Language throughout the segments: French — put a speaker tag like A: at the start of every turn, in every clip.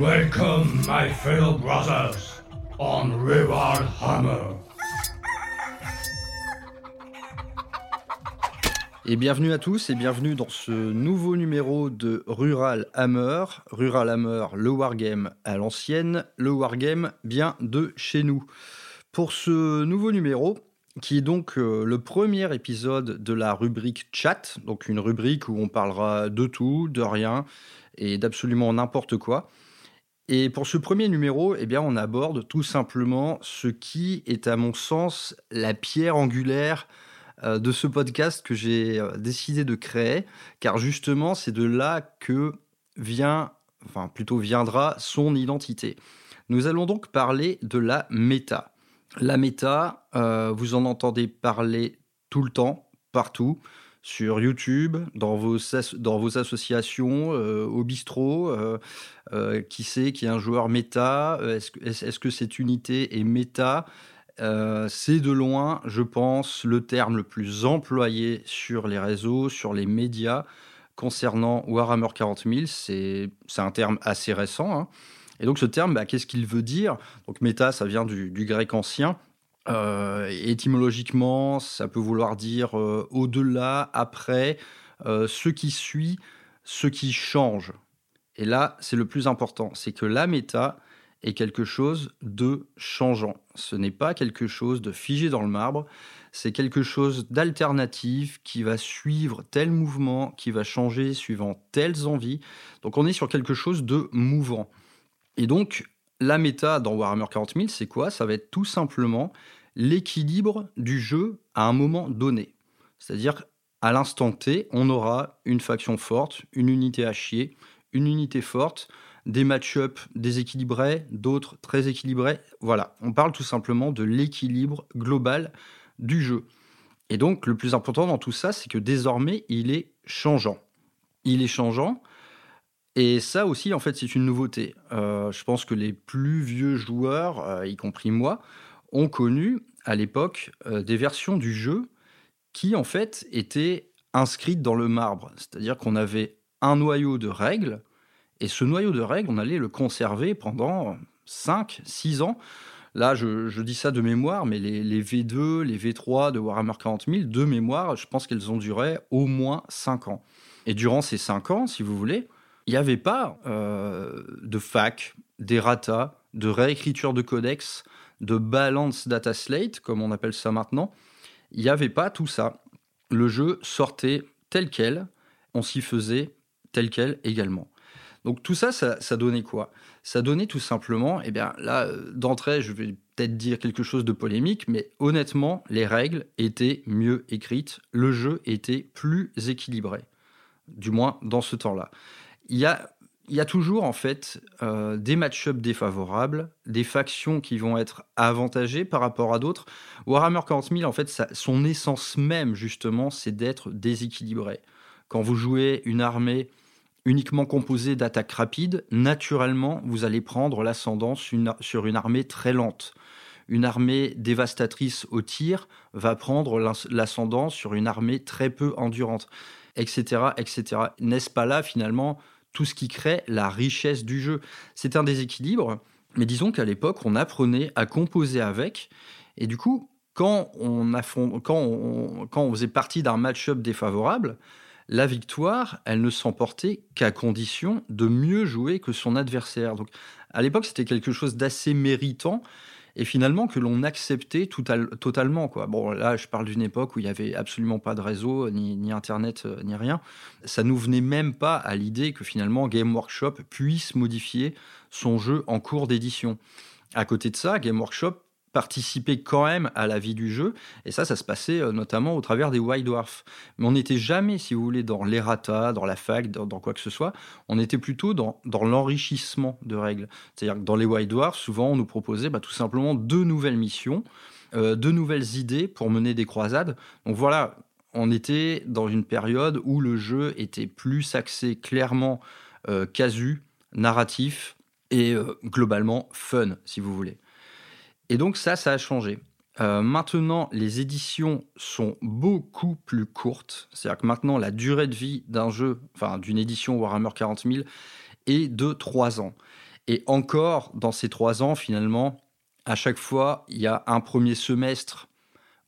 A: Welcome, my fellow brothers, on Hammer.
B: Et bienvenue à tous et bienvenue dans ce nouveau numéro de Rural Hammer. Rural Hammer, le wargame à l'ancienne, le wargame bien de chez nous. Pour ce nouveau numéro, qui est donc euh, le premier épisode de la rubrique chat, donc une rubrique où on parlera de tout, de rien et d'absolument n'importe quoi. Et pour ce premier numéro, eh bien, on aborde tout simplement ce qui est, à mon sens, la pierre angulaire euh, de ce podcast que j'ai euh, décidé de créer, car justement, c'est de là que vient, enfin plutôt viendra son identité. Nous allons donc parler de la méta. La méta, euh, vous en entendez parler tout le temps, partout, sur YouTube, dans vos, associations, euh, au bistrot. Euh, qui sait qui est un joueur méta Est-ce est, que cette unité est méta? C'est de loin, je pense, le terme le plus employé sur les réseaux, sur les médias concernant Warhammer 40 000. C'est un terme assez récent. Hein. Et donc ce terme, bah, qu'est-ce qu'il veut dire? Donc méta, ça vient du, grec ancien. Euh, étymologiquement, ça peut vouloir dire euh, au-delà, après, euh, ce qui suit, ce qui change. Et là, c'est le plus important, c'est que la méta est quelque chose de changeant. Ce n'est pas quelque chose de figé dans le marbre, c'est quelque chose d'alternatif qui va suivre tel mouvement, qui va changer suivant telles envies. Donc on est sur quelque chose de mouvant. Et donc, la méta dans Warhammer 40 000, c'est quoi? Ça va être tout simplement l'équilibre du jeu à un moment donné. C'est-à-dire, à l'instant T, on aura une faction forte, une unité à chier, une unité forte, des match-ups déséquilibrés, d'autres très équilibrés. Voilà, on parle tout simplement de l'équilibre global du jeu. Et donc, le plus important dans tout ça, c'est que désormais, il est changeant. Il est changeant et ça aussi, en fait, c'est une nouveauté. Euh, je pense que les plus vieux joueurs, euh, y compris moi, ont connu à l'époque euh, des versions du jeu qui, en fait, étaient inscrites dans le marbre. C'est-à-dire qu'on avait un noyau de règles, et ce noyau de règles, on allait le conserver pendant 5, 6 ans. Là, je, dis ça de mémoire, mais les, les, V2, les V3 de Warhammer 40 000, de mémoire, je pense qu'elles ont duré au moins 5 ans. Et durant ces 5 ans, si vous voulez, il n'y avait pas euh, de fac, d'errata, de réécriture de codex, de balance data slate, comme on appelle ça maintenant. Il n'y avait pas tout ça. Le jeu sortait tel quel, on s'y faisait tel quel également. Donc tout ça, ça, donnait quoi? Ça donnait tout simplement, eh bien là, d'entrée, je vais peut-être dire quelque chose de polémique, mais honnêtement, les règles étaient mieux écrites, le jeu était plus équilibré, du moins dans ce temps-là il y a, toujours en fait euh, des match-ups défavorables, des factions qui vont être avantagées par rapport à d'autres. Warhammer 40 000, en fait, son essence même, justement, c'est d'être déséquilibré. Quand vous jouez une armée uniquement composée d'attaques rapides, naturellement, vous allez prendre l'ascendance sur une armée très lente. Une armée dévastatrice au tir va prendre l'ascendance sur une armée très peu endurante, etc., etc. N'est-ce pas là, finalement, tout ce qui crée la richesse du jeu. C'est un déséquilibre, mais disons qu'à l'époque, on apprenait à composer avec, et du coup, quand on, faisait partie d'un match-up défavorable, la victoire, elle ne s'emportait qu'à condition de mieux jouer que son adversaire. Donc, à l'époque, c'était quelque chose d'assez méritant et finalement que l'on acceptait totalement. Quoi. Bon, là, je parle d'une époque où il n'y avait absolument pas de réseau, ni, Internet, euh, ni rien. Ça nous venait même pas à l'idée que finalement Game Workshop puisse modifier son jeu en cours d'édition. À côté de ça, Game Workshop participer quand même à la vie du jeu. Et ça, ça se passait euh, notamment au travers des White Dwarfs. Mais on n'était jamais, si vous voulez, dans l'errata, dans la fac, dans, quoi que ce soit. On était plutôt dans, dans l'enrichissement de règles. C'est-à-dire que dans les White Dwarfs, souvent, on nous proposait bah, tout simplement deux nouvelles missions, euh, deux nouvelles idées pour mener des croisades. Donc voilà, on était dans une période où le jeu était plus axé clairement euh, casu, narratif et globalement fun, si vous voulez. Et donc ça, ça a changé. Euh, maintenant, les éditions sont beaucoup plus courtes. C'est-à-dire que maintenant, la durée de vie d'un jeu, enfin d'une édition Warhammer 40 000, est de 3 ans. Et encore, dans ces trois ans, finalement, à chaque fois, il y a un premier semestre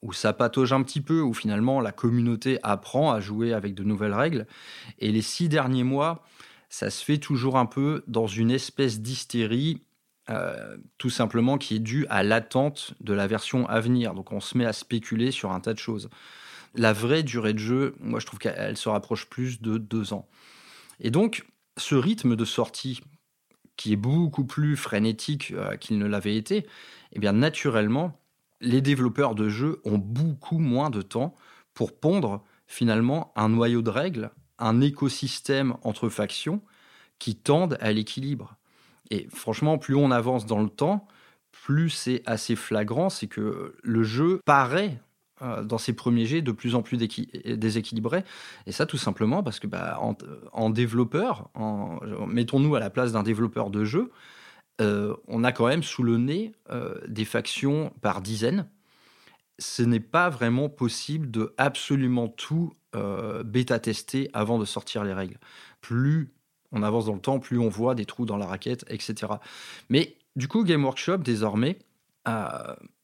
B: où ça patauge un petit peu, où finalement la communauté apprend à jouer avec de nouvelles règles. Et les six derniers mois, ça se fait toujours un peu dans une espèce d'hystérie, euh, tout simplement qui est due à l'attente de la version à venir. Donc on se met à spéculer sur un tas de choses. La vraie durée de jeu, moi je trouve qu'elle se rapproche plus de deux ans. Et donc, ce rythme de sortie, qui est beaucoup plus frénétique euh, qu'il ne l'avait été, eh bien naturellement, les développeurs de jeux ont beaucoup moins de temps pour pondre finalement un noyau de règles, un écosystème entre factions qui tendent à l'équilibre. Et franchement, plus on avance dans le temps, plus c'est assez flagrant, c'est que le jeu paraît euh, dans ses premiers jets de plus en plus déséquilibré. Et ça, tout simplement parce que bah, en, développeur, mettons-nous à la place d'un développeur de jeu, euh, on a quand même sous le nez euh, des factions par dizaines. Ce n'est pas vraiment possible de absolument tout bêta-tester avant de sortir les règles. Plus on avance dans le temps, plus on voit des trous dans la raquette, etc. Mais du coup, Game Workshop, désormais,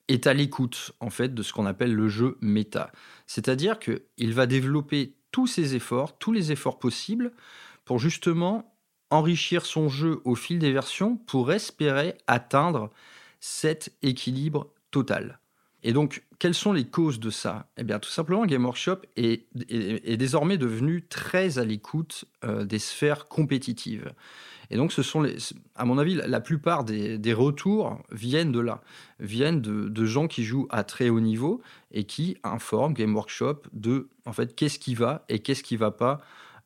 B: est à l'écoute en fait de ce qu'on appelle le jeu méta. C'est-à-dire qu'il va développer tous ses efforts, tous les efforts possibles, pour justement enrichir son jeu au fil des versions pour espérer atteindre cet équilibre total. Et donc, quelles sont les causes de ça? Eh bien, tout simplement, Game Workshop est, désormais devenu très à l'écoute euh, des sphères compétitives. Et donc, ce sont les, à mon avis, la plupart des, retours viennent de là, viennent de, gens qui jouent à très haut niveau et qui informent Game Workshop de, en fait, qu'est-ce qui va et qu'est-ce qui va pas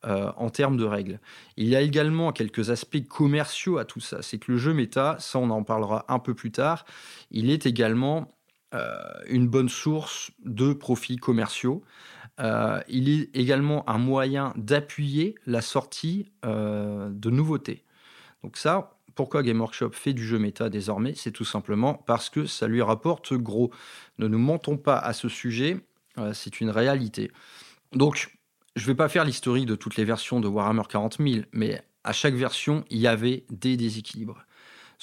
B: euh, en termes de règles. Il y a également quelques aspects commerciaux à tout ça. C'est que le jeu méta, ça on en parlera un peu plus tard, il est également une bonne source de profits commerciaux. Euh, il est également un moyen d'appuyer la sortie de nouveautés. Donc ça, pourquoi Game Workshop fait du jeu méta désormais? C'est tout simplement parce que ça lui rapporte gros. Ne nous mentons pas à ce sujet, c'est une réalité. Donc, je ne vais pas faire l'historique de toutes les versions de Warhammer 40 000, mais à chaque version, il y avait des déséquilibres.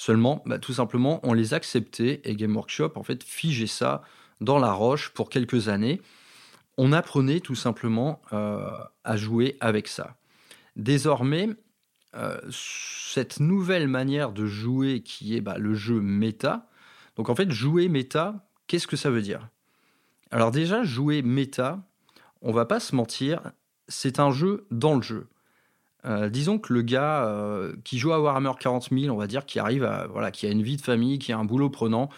B: Seulement, bah, tout simplement, on les acceptait et Game Workshop, en fait, figeait ça dans la roche pour quelques années. On apprenait tout simplement euh, à jouer avec ça. Désormais, euh, cette nouvelle manière de jouer qui est bah, le jeu méta, donc en fait, jouer méta, qu'est-ce que ça veut dire? Alors déjà, jouer méta, on va pas se mentir, c'est un jeu dans le jeu. Euh, disons que le gars euh, qui joue à Warhammer 40 000, on va dire, qui arrive voilà, qui a une vie de famille, qui a un boulot prenant,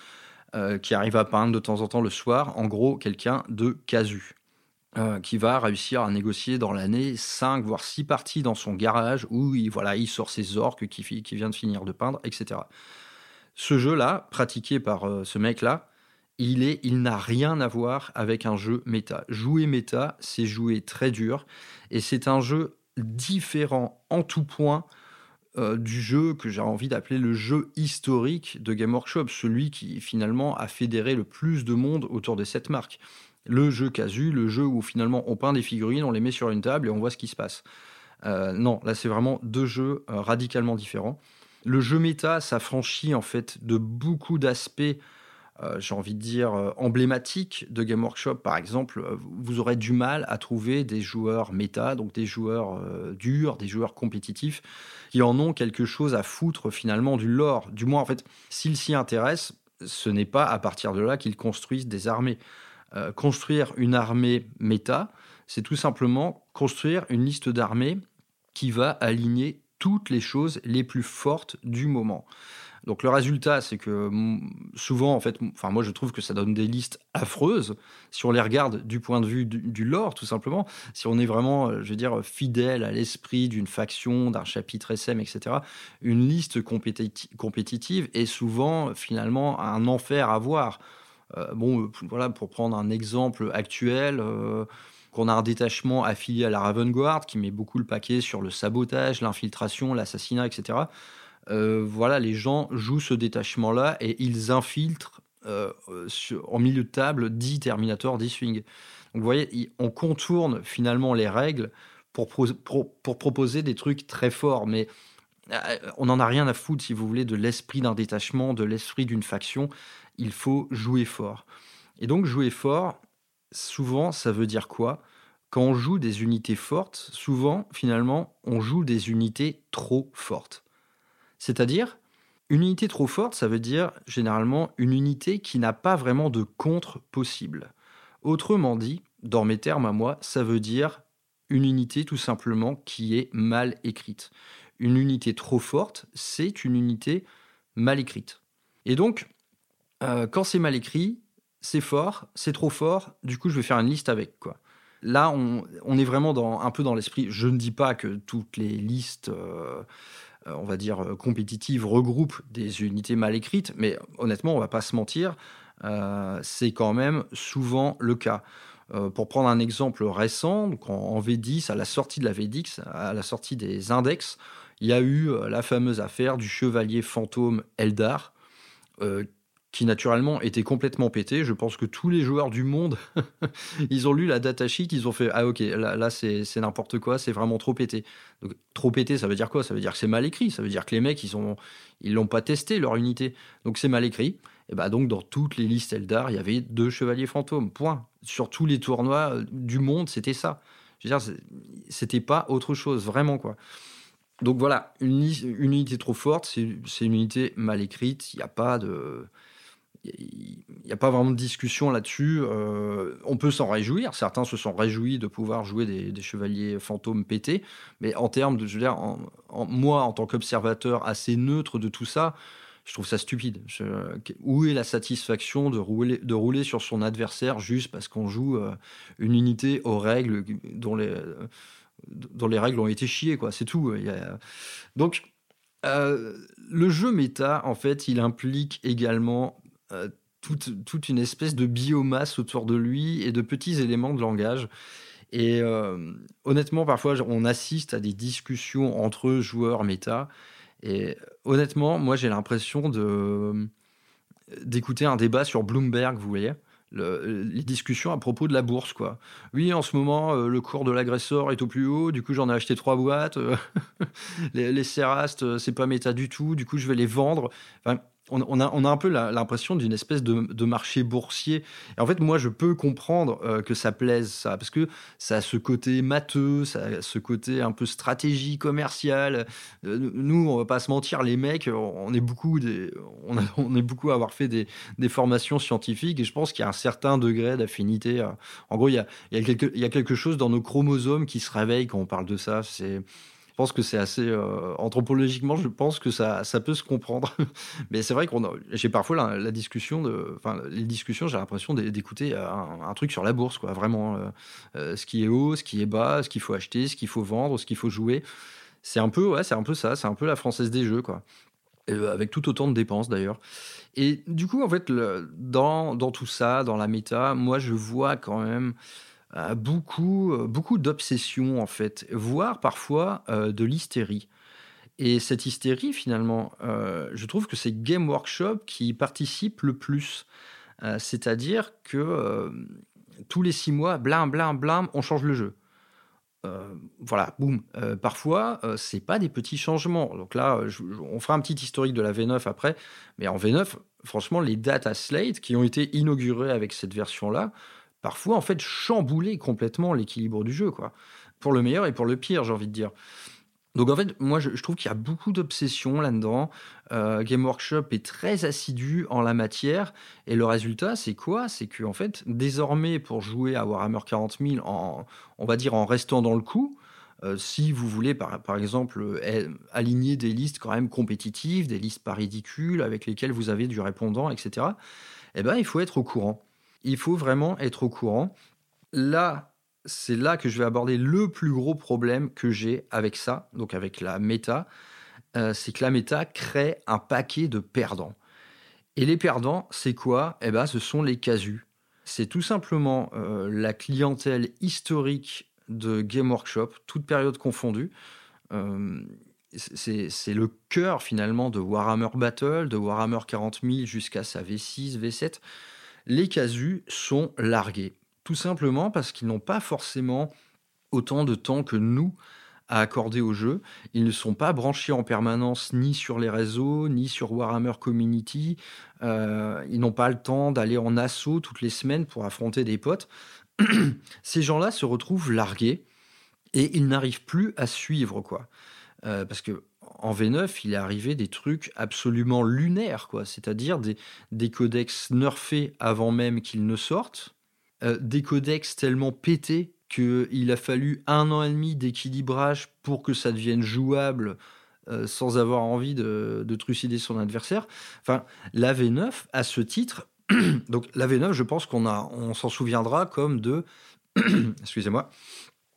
B: euh, qui arrive à peindre de temps en temps le soir, en gros, quelqu'un de casu, qui va réussir à négocier dans l'année 5 voire 6 parties dans son garage où il, voilà, il sort ses orques qui, qui vient de finir de peindre, etc. Ce jeu-là, pratiqué par ce mec-là, il est, il n'a rien à voir avec un jeu méta. Jouer méta, c'est jouer très dur et c'est un jeu différent en tout point euh, du jeu que j'ai envie d'appeler le jeu historique de Game Workshop, celui qui finalement a fédéré le plus de monde autour de cette marque. Le jeu casu, le jeu où finalement on peint des figurines, on les met sur une table et on voit ce qui se passe. Euh, non, là c'est vraiment deux jeux euh, radicalement différents. Le jeu méta, ça franchit en fait de beaucoup d'aspects euh, j'ai envie de dire, euh, emblématique de Game Workshop, par exemple, euh, vous aurez du mal à trouver des joueurs méta, donc des joueurs durs, des joueurs compétitifs, qui en ont quelque chose à foutre finalement du lore. Du moins, en fait, s'ils s'y intéressent, ce n'est pas à partir de là qu'ils construisent des armées. construire une armée méta, c'est tout simplement construire une liste d'armées qui va aligner toutes les choses les plus fortes du moment. Donc le résultat, c'est que mm, souvent, en fait, enfin moi je trouve que ça donne des listes affreuses si on les regarde du point de vue du, lore, tout simplement. Si on est vraiment, euh, je veux dire, fidèle à l'esprit d'une faction, d'un chapitre SM, etc. Une liste compétitive est souvent finalement un enfer à voir. Euh, bon, euh, voilà, pour prendre un exemple actuel. qu'on a un détachement affilié à la Raven Guard qui met beaucoup le paquet sur le sabotage, l'infiltration, l'assassinat, etc. Euh, voilà, les gens jouent ce détachement-là et ils infiltrent euh, en milieu de table 10 Terminator, 10 Swing. Donc vous voyez, on contourne finalement les règles pour, pour, proposer des trucs très forts, mais on n'en a rien à foutre, si vous voulez, de l'esprit d'un détachement, de l'esprit d'une faction. Il faut jouer fort. Et donc, jouer fort, souvent, ça veut dire quoi? Quand on joue des unités fortes, souvent, finalement, on joue des unités trop fortes. C'est-à-dire, une unité trop forte, ça veut dire généralement une unité qui n'a pas vraiment de contre possible. Autrement dit, dans mes termes à moi, ça veut dire une unité tout simplement qui est mal écrite. Une unité trop forte, c'est une unité mal écrite. Et donc, euh, quand c'est mal écrit, c'est fort, c'est trop fort, du coup je vais faire une liste avec. Là, on, est vraiment un peu dans l'esprit, je ne dis pas que toutes les listes, euh, on va dire, compétitives regroupent des unités mal écrites, mais honnêtement, on va pas se mentir, c'est quand même souvent le cas. pour prendre un exemple récent, donc en, V10, à la sortie de la V10, à la sortie des index, il y a eu la fameuse affaire du chevalier fantôme Eldar, qui naturellement était complètement pété. Je pense que tous les joueurs du monde, ils ont lu la datasheet, ils ont fait ah ok là, là c'est n'importe quoi, c'est vraiment trop pété. Trop pété, ça veut dire quoi? Ça veut dire que c'est mal écrit. Ça veut dire que les mecs ils ont ils l'ont pas testé leur unité, donc c'est mal écrit. Et bah donc dans toutes les listes Eldar, il y avait deux chevaliers fantômes. Point. Sur tous les tournois euh, du monde, c'était ça. Je veux dire, c'était pas autre chose, vraiment quoi. Donc voilà, une, une unité trop forte, c'est une unité mal écrite. Il n'y a pas de il n'y a pas vraiment de discussion là-dessus. Euh, on peut s'en réjouir. Certains se sont réjouis de pouvoir jouer des, chevaliers fantômes pétés. Mais en termes de, je veux dire, moi, en tant qu'observateur assez neutre de tout ça, je trouve ça stupide. où est la satisfaction de rouler, de rouler sur son adversaire juste parce qu'on joue euh, une unité aux règles dont les, dont les règles ont été chiées. C'est tout. Donc, euh, le jeu méta, en fait, il implique également euh, toute, une espèce de biomasse autour de lui et de petits éléments de langage. Et euh, honnêtement, parfois, on assiste à des discussions entre joueurs méta. Et honnêtement, moi, j'ai l'impression de d'écouter un débat sur Bloomberg, vous voyez. les discussions à propos de la bourse, quoi. Oui, en ce moment, euh, le cours de l'agresseur est au plus haut, du coup, j'en ai acheté trois boîtes. les, les Serastes, c'est pas méta du tout, du coup, je vais les vendre. Enfin, on, a, un peu l'impression d'une espèce de, marché boursier. Et en fait, moi, je peux comprendre euh, que ça plaise, ça, parce que ça a ce côté matheux, ça a ce côté un peu stratégie commerciale. Euh, nous, on va pas se mentir, les mecs, on est beaucoup, on, est beaucoup à avoir fait des, formations scientifiques, et je pense qu'il y a un certain degré d'affinité. Euh. En gros, il y a, il y a quelque chose dans nos chromosomes qui se réveille quand on parle de ça. C'est pense que c'est assez euh, anthropologiquement, je pense que ça, ça peut se comprendre. Mais c'est vrai qu'on j'ai parfois la, discussion de, enfin les discussions, j'ai l'impression d'écouter un, truc sur la bourse, quoi. Vraiment, euh, euh, ce qui est haut, ce qui est bas, ce qu'il faut acheter, ce qu'il faut vendre, ce qu'il faut jouer. C'est un peu, ouais, c'est un peu ça. C'est un peu la française des jeux, quoi. avec tout autant de dépenses d'ailleurs. Et du coup, en fait, dans, dans tout ça, dans la méta, moi, je vois quand même beaucoup, euh, beaucoup d'obsession en fait, voire parfois euh, de l'hystérie. Et cette hystérie, finalement, euh, je trouve que c'est Game Workshop qui participe le plus. C'est-à-dire que tous les six mois, blam, blam, blam, on change le jeu. voilà, boum. parfois, c'est pas des petits changements. Donc là, on fera un petit historique de la V9 après. Mais en V9, franchement, les data slate qui ont été inaugurées avec cette version-là, parfois en fait chambouler complètement l'équilibre du jeu, quoi. Pour le meilleur et pour le pire, j'ai envie de dire. Donc en fait, moi je, trouve qu'il y a beaucoup d'obsessions là-dedans. Euh, Game Workshop est très assidu en la matière et le résultat c'est quoi? C'est que en fait désormais pour jouer à Warhammer 40 000 en, on va dire en restant dans le coup, euh, si vous voulez par, par exemple eh, aligner des listes quand même compétitives, des listes pas ridicules avec lesquelles vous avez du répondant, etc. Eh ben il faut être au courant il faut vraiment être au courant. Là, c'est là que je vais aborder le plus gros problème que j'ai avec ça, donc avec la méta, euh, c'est que la méta crée un paquet de perdants. Et les perdants, c'est quoi? Eh ben, ce sont les casus. C'est tout simplement euh, la clientèle historique de Game Workshop, toute période confondue. Euh, c'est le cœur finalement de Warhammer Battle, de Warhammer 40 000 jusqu'à sa V6, V7 les casus sont largués. Tout simplement parce qu'ils n'ont pas forcément autant de temps que nous à accorder au jeu. Ils ne sont pas branchés en permanence ni sur les réseaux, ni sur Warhammer Community. Euh, ils n'ont pas le temps d'aller en assaut toutes les semaines pour affronter des potes. Ces gens-là se retrouvent largués et ils n'arrivent plus à suivre, quoi. Euh, parce que en V9, il est arrivé des trucs absolument lunaires, quoi. C'est-à-dire des, codex nerfés avant même qu'ils ne sortent, euh, des codex tellement pétés qu'il a fallu un an et demi d'équilibrage pour que ça devienne jouable euh, sans avoir envie de, trucider son adversaire. Enfin, la V9, à ce titre, donc la V9, je pense qu'on on s'en souviendra comme de, excusez-moi,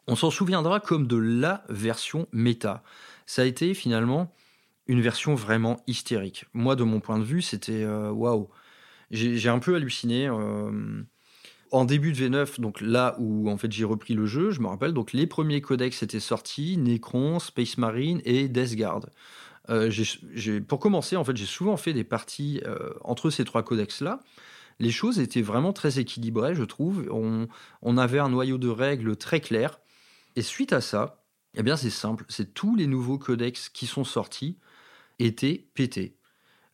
B: on s'en souviendra comme de la version méta. Ça a été finalement une version vraiment hystérique. Moi, de mon point de vue, c'était euh, waouh. J'ai un peu halluciné. Euh, en début de V9, donc là où en fait j'ai repris le jeu, je me rappelle, donc les premiers codex étaient sortis, Necron, Space Marine et Death Guard. Euh, pour commencer, en fait, j'ai souvent fait des parties entre ces trois codex-là. Les choses étaient vraiment très équilibrées, je trouve. On, avait un noyau de règles très clair. Et suite à ça, eh bien, c'est simple. C'est tous les nouveaux codex qui sont sortis étaient pétés.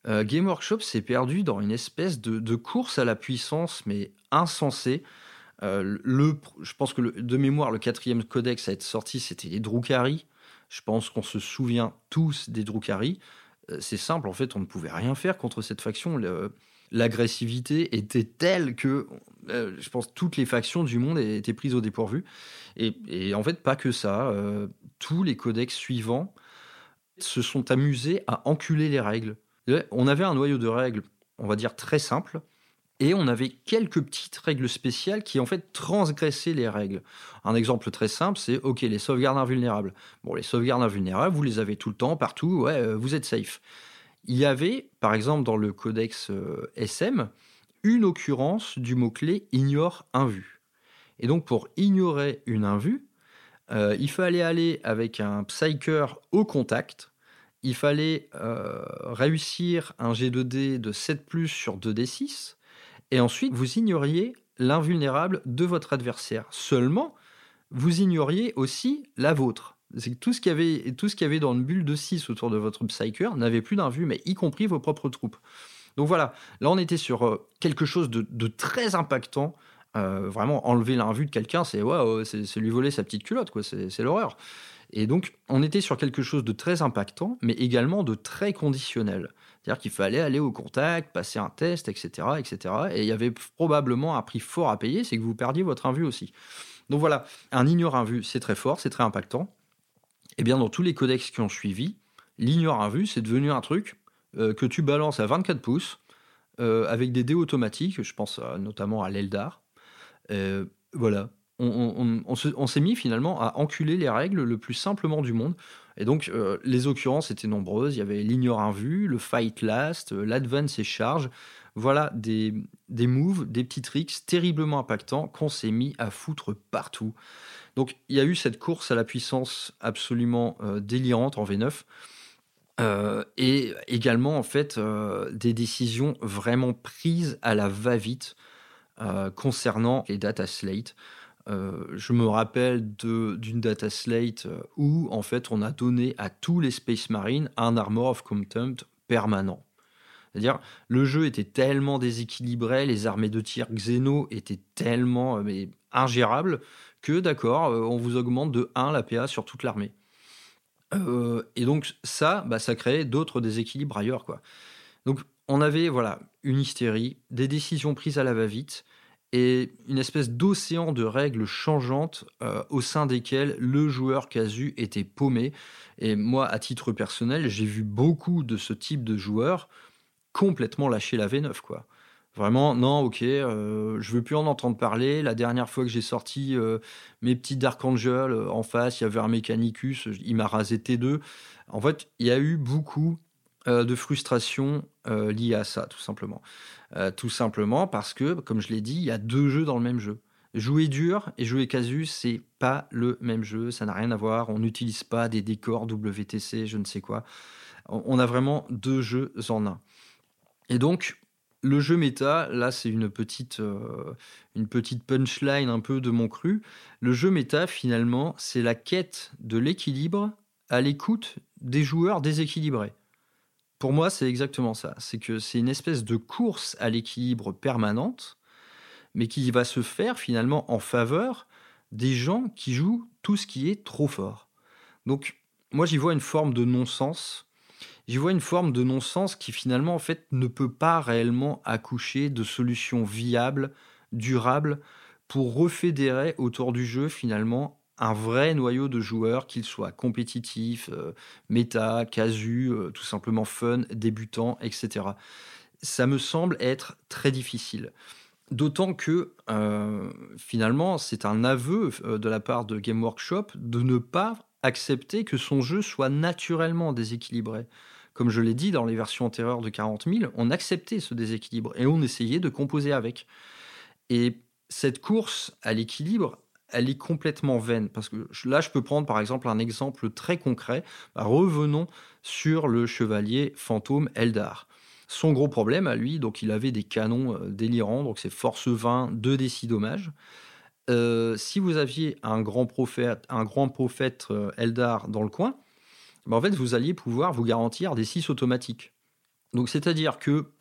B: Euh, Game Workshop s'est perdu dans une espèce de, course à la puissance, mais insensée. Euh, le, je pense que de mémoire, le quatrième codex à être sorti, c'était les Drukhari. Je pense qu'on se souvient tous des Drukhari. Euh, c'est simple, en fait, on ne pouvait rien faire contre cette faction. L'agressivité était telle que, je pense, toutes les factions du monde étaient prises au dépourvu. Et, en fait, pas que ça. tous les codex suivants se sont amusés à enculer les règles. On avait un noyau de règles, on va dire très simple, et on avait quelques petites règles spéciales qui en fait transgressaient les règles. Un exemple très simple, c'est OK, les sauvegardes invulnérables. Bon, les sauvegardes invulnérables, vous les avez tout le temps, partout, ouais, euh, vous êtes safe. Il y avait, par exemple, dans le codex euh, SM, une occurrence du mot-clé ignore invue. Et donc, pour ignorer une invue, euh, il fallait aller avec un psyker au contact il fallait euh, réussir un G2D de 7 plus sur 2D6, et ensuite vous ignoriez l'invulnérable de votre adversaire. Seulement, vous ignoriez aussi la vôtre. C'est avait, tout ce qu'il y avait dans une bulle de 6 autour de votre Psyker n'avait plus d'invue, mais y compris vos propres troupes. Donc voilà, là on était sur euh, quelque chose de, très impactant. Euh, vraiment, enlever l'invue de quelqu'un, c'est ouais, c'est lui voler sa petite culotte, quoi. C'est l'horreur. Et donc, on était sur quelque chose de très impactant, mais également de très conditionnel. C'est-à-dire qu'il fallait aller au contact, passer un test, etc., etc. Et il y avait probablement un prix fort à payer, c'est que vous perdiez votre invue aussi. Donc voilà, un ignore invue, c'est très fort, c'est très impactant. Eh bien, dans tous les codex qui ont suivi, l'ignore invue, c'est devenu un truc euh, que tu balances à 24 pouces, euh, avec des dés automatiques, je pense notamment à l'Eldar. Euh, voilà, on, s'est mis finalement à enculer les règles le plus simplement du monde. Et donc, les occurrences étaient nombreuses. Il y avait l'ignore invue, le fight last, l'advance et charge. Voilà des, des moves, des petits tricks terriblement impactants qu'on s'est mis à foutre partout. Donc, il y a eu cette course à la puissance absolument euh, délirante en V9. et également, en fait, des décisions vraiment prises à la va-vite concernant les data slates. Euh, je me rappelle d'une data slate euh, où en fait on a donné à tous les Space Marines un Armor of Contempt permanent. C'est-à-dire, le jeu était tellement déséquilibré, les armées de tir Xeno étaient tellement euh, ingérables que d'accord, on vous augmente de 1 la PA sur toute l'armée. et donc ça, bah, ça créait d'autres déséquilibres ailleurs. Quoi. Donc on avait voilà une hystérie, des décisions prises à la va-vite, et une espèce d'océan de règles changeantes euh, au sein desquelles le joueur casu était paumé. Et moi, à titre personnel, j'ai vu beaucoup de ce type de joueurs complètement lâcher la V9, quoi. Vraiment, non, ok, euh, je veux plus en entendre parler. La dernière fois que j'ai sorti euh, mes petits Dark Angel en face, il y avait un Mechanicus, il m'a rasé T2. En fait, il y a eu beaucoup de frustration liée à ça, tout simplement. Euh, tout simplement parce que, comme je l'ai dit, il y a deux jeux dans le même jeu. Jouer dur et jouer casu, c'est pas le même jeu, ça n'a rien à voir. On n'utilise pas des décors WTC, je ne sais quoi. On a vraiment deux jeux en un. Et donc, le jeu méta, là c'est une petite, euh, une petite punchline un peu de mon cru. Le jeu méta, finalement, c'est la quête de l'équilibre à l'écoute des joueurs déséquilibrés. Pour moi, c'est exactement ça. C'est que c'est une espèce de course à l'équilibre permanente, mais qui va se faire finalement en faveur des gens qui jouent tout ce qui est trop fort. Donc, moi, j'y vois une forme de non-sens j'y vois une forme de non-sens qui finalement en fait ne peut pas réellement accoucher de solutions viables, durables, pour refédérer autour du jeu finalement un vrai noyau de joueurs, qu'ils soient compétitifs, euh, méta, casu, euh, tout simplement fun, débutants, etc. Ça me semble être très difficile. D'autant que euh, finalement, c'est un aveu de la part de Game Workshop de ne pas accepter que son jeu soit naturellement déséquilibré comme je l'ai dit dans les versions antérieures de 40 000, on acceptait ce déséquilibre et on essayait de composer avec. Et cette course à l'équilibre, elle est complètement vaine. Parce que là, je peux prendre par exemple un exemple très concret. Bah, revenons sur le chevalier fantôme Eldar. Son gros problème à lui, donc il avait des canons euh, délirants, donc c'est force 20, 2 d 6 dommages. Euh, si vous aviez un grand prophète, un grand prophète euh, Eldar dans le coin, en fait, vous alliez pouvoir vous garantir des 6 automatiques. Donc, c'est-à-dire que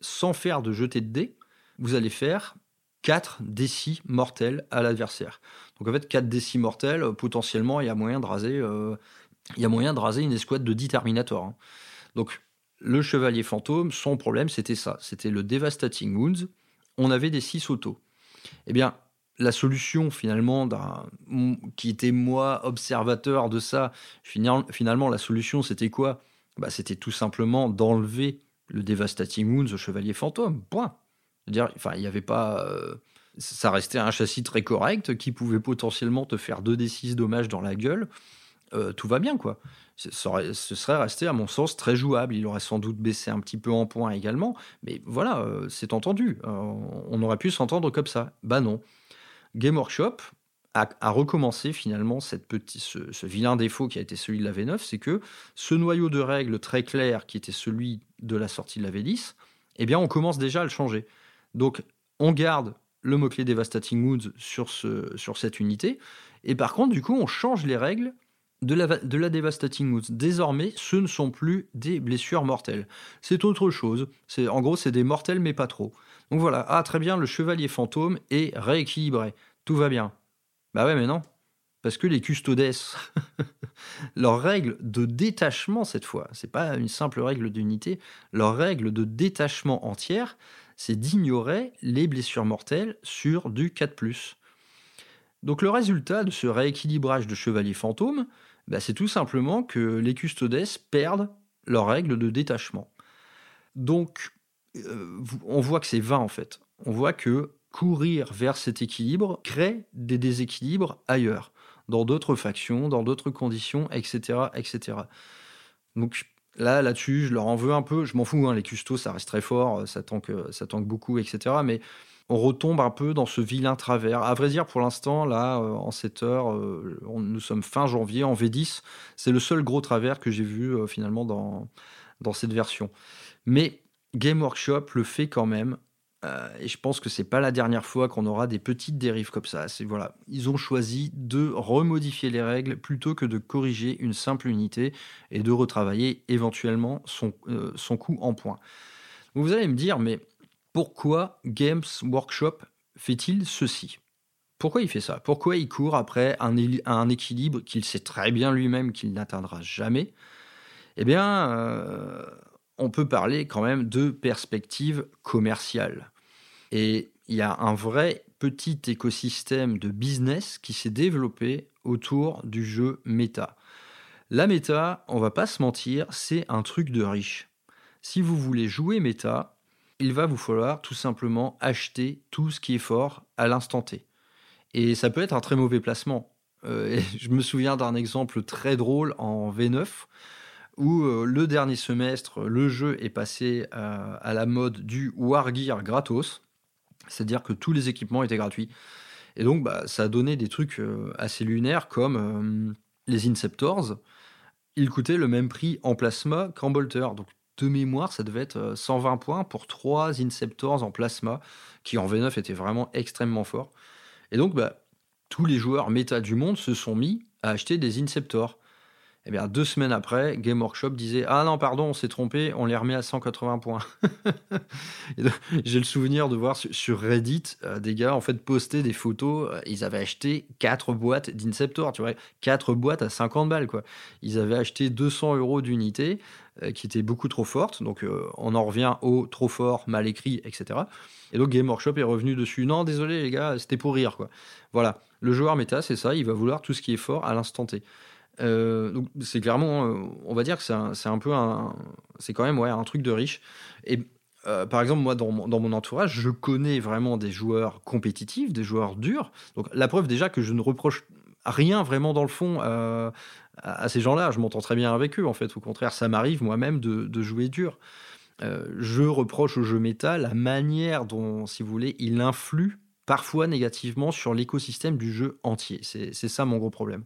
B: sans faire de jeter de dés, vous allez faire 4 D6 mortels à l'adversaire. Donc, en fait, 4 D6 mortels, potentiellement, il y a moyen de raser, euh, il y a moyen de raser une escouade de 10 Terminator. Hein. Donc, le chevalier fantôme, son problème, c'était ça. C'était le Devastating Wounds. On avait des 6 autos. Eh bien, la solution finalement qui était moi observateur de ça finalement la solution c'était quoi? Bah, c'était tout simplement d'enlever le devastating wounds au chevalier fantôme point. Dire enfin il n'y avait pas euh, ça restait un châssis très correct qui pouvait potentiellement te faire 2d6 dommages dans la gueule euh, tout va bien quoi. Ce serait resté à mon sens très jouable. Il aurait sans doute baissé un petit peu en points également mais voilà euh, c'est entendu. On aurait pu s'entendre comme ça. Bah non Game Workshop a, recommencé finalement ce, vilain défaut qui a été celui de la V9, c'est que ce noyau de règles très clair qui était celui de la sortie de la V10, eh bien on commence déjà à le changer. Donc on garde le mot-clé Devastating Woods sur, ce, sur cette unité, et par contre du coup on change les règles de la, de la Devastating Woods. Désormais, ce ne sont plus des blessures mortelles. C'est autre chose. En gros, c'est des mortels, mais pas trop. Donc voilà, ah très bien, le chevalier fantôme est rééquilibré. Tout va bien. Bah ouais, mais non. Parce que les custodes, leur règle de détachement cette fois, c'est pas une simple règle d'unité, leur règle de détachement entière, c'est d'ignorer les blessures mortelles sur du 4+. Donc le résultat de ce rééquilibrage de chevalier fantôme, bah, c'est tout simplement que les custodes perdent leur règle de détachement. Donc euh, on voit que c'est vain en fait. On voit que courir vers cet équilibre crée des déséquilibres ailleurs, dans d'autres factions, dans d'autres conditions, etc., etc. Donc là, là-dessus, je leur en veux un peu. Je m'en fous, hein, les custos, ça reste très fort, ça tanque, ça tanque beaucoup, etc. Mais on retombe un peu dans ce vilain travers. À vrai dire, pour l'instant, là, euh, en cette heure, euh, nous sommes fin janvier, en V10, c'est le seul gros travers que j'ai vu finalement dans, dans cette version. Mais Game Workshop le fait quand même. Euh, et je pense que c'est pas la dernière fois qu'on aura des petites dérives comme ça. C'est voilà, ils ont choisi de remodifier les règles plutôt que de corriger une simple unité et de retravailler éventuellement son, euh, son coup en point. Vous allez me dire, mais pourquoi Games Workshop fait-il ceci? Pourquoi il fait ça? Pourquoi il court après un, un équilibre qu'il sait très bien lui-même qu'il n'atteindra jamais? Eh bien, euh, on peut parler quand même de perspective commerciale. Et il y a un vrai petit écosystème de business qui s'est développé autour du jeu méta. La méta, on va pas se mentir, c'est un truc de riche. Si vous voulez jouer méta, il va vous falloir tout simplement acheter tout ce qui est fort à l'instant T. Et ça peut être un très mauvais placement. Euh, je me souviens d'un exemple très drôle en V9 où euh, le dernier semestre, le jeu est passé euh, à la mode du Wargear gratos, c'est-à-dire que tous les équipements étaient gratuits. Et donc, bah, ça a donné des trucs euh, assez lunaires comme les Inceptors. Ils coûtaient le même prix en plasma qu'en bolter. Donc, de mémoire, ça devait être 120 points pour trois Inceptors en plasma, qui en V9 étaient vraiment extrêmement forts. Et donc, bah, tous les joueurs méta du monde se sont mis à acheter des Inceptors. Eh deux semaines après, Game Workshop disait Ah non, pardon, on s'est trompé, on les remet à 180 points. J'ai le souvenir de voir sur Reddit euh, des gars en fait poster des photos. Euh, ils avaient acheté quatre boîtes d'Inceptor, tu vois, quatre boîtes à 50 balles, quoi. Ils avaient acheté 200 euros d'unité euh, qui étaient beaucoup trop fortes. Donc, on en revient au trop fort, mal écrit, etc. Et donc, Game Workshop est revenu dessus. Non, désolé, les gars, c'était pour rire, quoi. Voilà. Le joueur méta, c'est ça, il va vouloir tout ce qui est fort à l'instant T. Euh, donc c'est clairement, euh, on va dire que c'est un, peu un, c'est quand même ouais un truc de riche. Et euh, par exemple, moi, dans mon, entourage, je connais vraiment des joueurs compétitifs, des joueurs durs. Donc, la preuve déjà que je ne reproche rien vraiment dans le fond à, ces gens-là. Je m'entends très bien avec eux, en fait. Au contraire, ça m'arrive moi-même de, jouer dur. je reproche au jeu méta la manière dont, si vous voulez, il influe parfois négativement sur l'écosystème du jeu entier. C'est ça mon gros problème.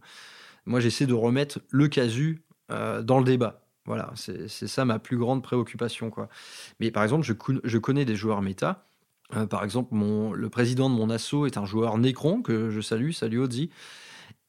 B: Moi, j'essaie de remettre le casu euh, dans le débat. Voilà, c'est ça ma plus grande préoccupation. Quoi. Mais par exemple, je, connais des joueurs méta. Euh, par exemple, le président de mon asso est un joueur Necron, que je salue, salut Ozzy.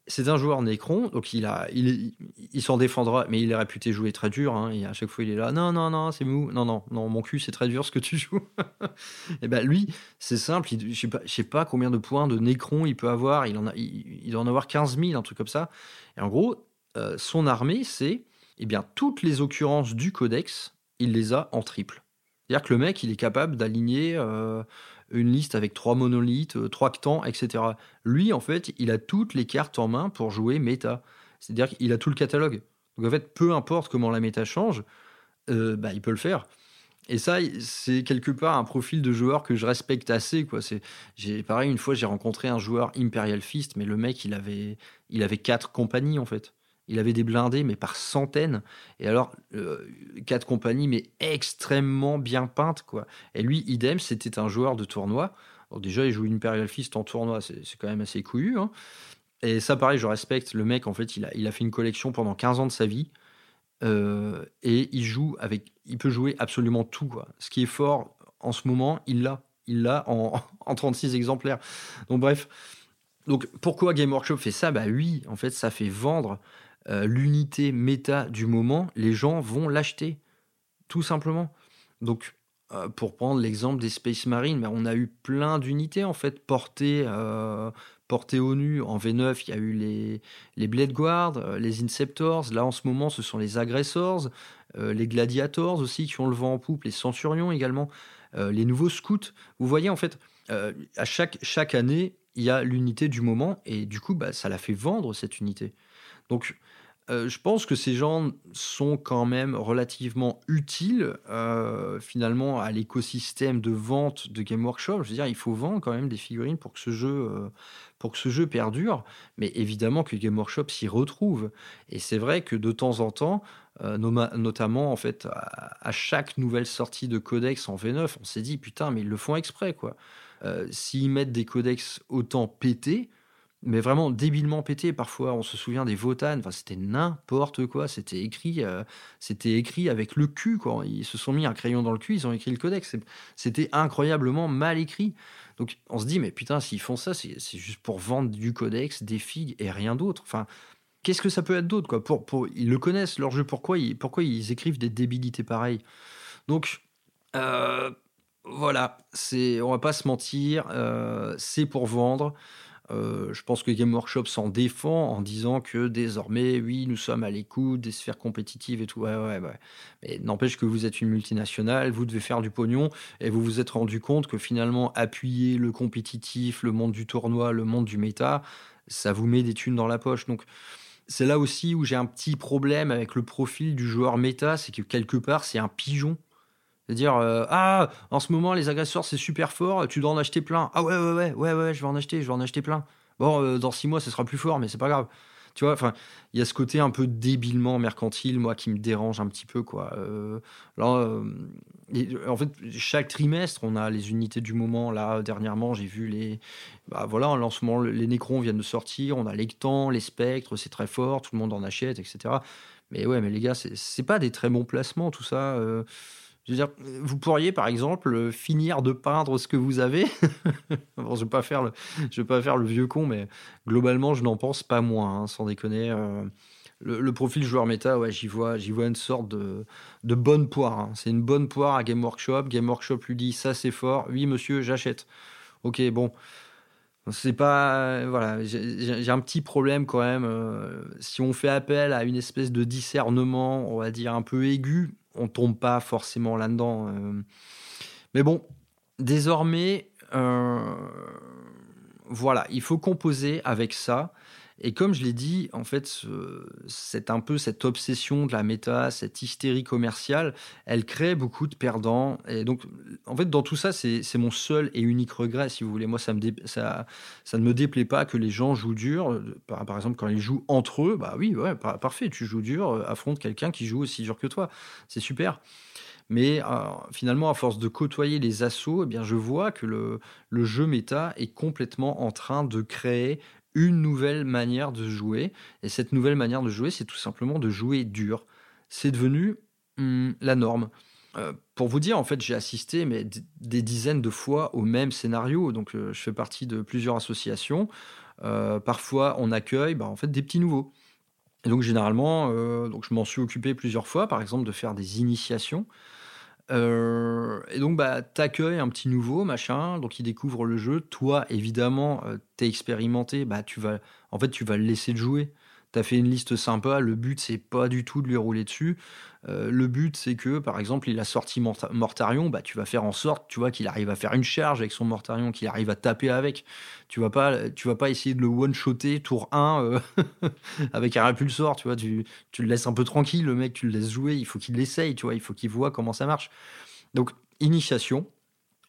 B: C'est un joueur Necron, donc il, il, il s'en défendra, mais il est réputé jouer très dur. Hein, et à chaque fois, il est là, non, non, non, c'est mou, non, non, non, mon cul, c'est très dur ce que tu joues. et ben lui, c'est simple, je sais sais pas combien de points de Necron il peut avoir, il en a, il, doit en avoir 15 000, un truc comme ça. Et en gros, euh, son armée, c'est eh bien toutes les occurrences du codex, il les a en triple. C'est-à-dire que le mec, il est capable d'aligner euh, une liste avec trois monolithes, euh, trois ctans, etc. Lui, en fait, il a toutes les cartes en main pour jouer méta. C'est-à-dire qu'il a tout le catalogue. Donc en fait, peu importe comment la méta change, bah, il peut le faire. Et ça, c'est quelque part un profil de joueur que je respecte assez. Quoi. J'ai, pareil, une fois, j'ai rencontré un joueur Imperial Fist, mais le mec, il avait, il avait quatre compagnies, en fait. Il avait des blindés, mais par centaines. Et alors, euh, quatre compagnies, mais extrêmement bien peintes, quoi. Et lui, idem, c'était un joueur de tournoi. Alors déjà, il joue Imperial Fist en tournoi, c'est, quand même assez couillu. Hein. Et ça, pareil, je respecte. Le mec, en fait, il a, il a fait une collection pendant 15 ans de sa vie. Euh, et il joue avec, il peut jouer absolument tout. Quoi. Ce qui est fort en ce moment, il l'a, il l'a en, en, 36 exemplaires. Donc bref, donc pourquoi Game Workshop fait ça? Bah oui, en fait, ça fait vendre euh, l'unité méta du moment. Les gens vont l'acheter, tout simplement. Donc euh, pour prendre l'exemple des Space Marines, mais on a eu plein d'unités en fait portées portés au nu. En V9, il y a eu les, les Blade Guard, euh, les Inceptors. Là, en ce moment, ce sont les Aggressors, euh, les Gladiators aussi qui ont le vent en poupe, les Centurions également, euh, les nouveaux Scouts. Vous voyez, en fait, à chaque, chaque année, il y a l'unité du moment et du coup, bah, ça l'a fait vendre cette unité. Donc, euh, je pense que ces gens sont quand même relativement utiles euh, finalement à l'écosystème de vente de Game Workshop. Je veux dire, il faut vendre quand même des figurines pour que ce jeu, euh, pour que ce jeu perdure. Mais évidemment que Game Workshop s'y retrouve. Et c'est vrai que de temps en temps, notamment en fait à, chaque nouvelle sortie de codex en V9, on s'est dit putain, mais ils le font exprès quoi. S'ils mettent des codex autant pétés, mais vraiment débilement pété. Parfois, on se souvient des Votan, enfin, c'était n'importe quoi. C'était écrit, euh, c'était écrit avec le cul. Quoi. Ils se sont mis un crayon dans le cul, ils ont écrit le codex. C'était incroyablement mal écrit. Donc, on se dit, mais putain, s'ils font ça, c'est juste pour vendre du codex, des figues et rien d'autre. Enfin, qu'est-ce que ça peut être d'autre quoi pour, Ils le connaissent, leur jeu. Pourquoi ils, pourquoi ils écrivent des débilités pareilles? Donc, euh, voilà, c'est, on va pas se mentir, euh, c'est pour vendre. Euh, je pense que Game Workshop s'en défend en disant que désormais, oui, nous sommes à l'écoute des sphères compétitives et tout. Mais n'empêche que vous êtes une multinationale, vous devez faire du pognon et vous vous êtes rendu compte que finalement, appuyer le compétitif, le monde du tournoi, le monde du méta, ça vous met des thunes dans la poche. Donc, c'est là aussi où j'ai un petit problème avec le profil du joueur méta, c'est que quelque part, c'est un pigeon c'est-à-dire, euh, ah, en ce moment, les agresseurs, c'est super fort, tu dois en acheter plein. Ah ouais, ouais, ouais, ouais, ouais, je vais en acheter, je vais en acheter plein. Bon, euh, dans six mois, ce sera plus fort, mais c'est pas grave. Tu vois, enfin, il y a ce côté un peu débilement mercantile, moi, qui me dérange un petit peu, quoi. Euh, là, en fait, chaque trimestre, on a les unités du moment. Là, dernièrement, j'ai vu les. Bah voilà, en lancement, les Nécrons viennent de sortir, on a les Lectans, les Spectres, c'est très fort, tout le monde en achète, etc. Mais ouais, mais les gars, c'est pas des très bons placements, tout ça. Je veux dire, vous pourriez par exemple finir de peindre ce que vous avez. je je vais pas faire le vieux con, mais globalement, je n'en pense pas moins, hein, sans déconner. Euh, le, profil joueur méta, ouais, j'y vois, une sorte de, de bonne poire. Hein. C'est une bonne poire à Game Workshop. Game Workshop lui dit ça c'est fort. Oui monsieur, j'achète. Ok, bon. C'est pas. Voilà, j'ai un petit problème quand même. Euh, si on fait appel à une espèce de discernement, on va dire un peu aigu, on tombe pas forcément là-dedans. Euh. Mais bon, désormais, euh, voilà, il faut composer avec ça. Et comme je l'ai dit, en fait, c'est un peu cette obsession de la méta, cette hystérie commerciale, elle crée beaucoup de perdants. Et donc, en fait, dans tout ça, c'est mon seul et unique regret, si vous voulez. Moi, ça, ne me déplaît pas que les gens jouent dur. Par, exemple, quand ils jouent entre eux, bah oui, parfait, tu joues dur, affronte quelqu'un qui joue aussi dur que toi. C'est super. Mais euh, finalement, à force de côtoyer les assauts, eh bien, je vois que le, le, jeu méta est complètement en train de créer une nouvelle manière de jouer. Et cette nouvelle manière de jouer, c'est tout simplement de jouer dur. C'est devenu hum, la norme. Euh, pour vous dire, en fait, j'ai assisté mais des dizaines de fois au même scénario. Donc, euh, je fais partie de plusieurs associations. Euh, parfois, on accueille bah, en fait des petits nouveaux. Et donc, généralement, donc je m'en suis occupé plusieurs fois, par exemple, de faire des initiations. Euh, et donc, bah, t'accueilles un petit nouveau, machin, donc il découvre le jeu. Toi, évidemment, euh, t'es expérimenté, bah, tu vas, en fait, tu vas le laisser de fait une liste sympa, le but, c'est pas du tout de lui rouler dessus. Euh, le but, c'est que, par exemple, il a sorti Mortarion, bah, tu vas faire en sorte, tu vois, qu'il arrive à faire une charge avec son Mortarion, qu'il arrive à taper avec. Tu vas pas, tu vas pas essayer de le one-shotter tour 1 euh, avec un répulsor, tu vois, tu, tu, le laisses un peu tranquille, le mec, tu le laisses jouer, il faut qu'il l'essaye, tu vois, il faut qu'il voit comment ça marche. Donc, initiation,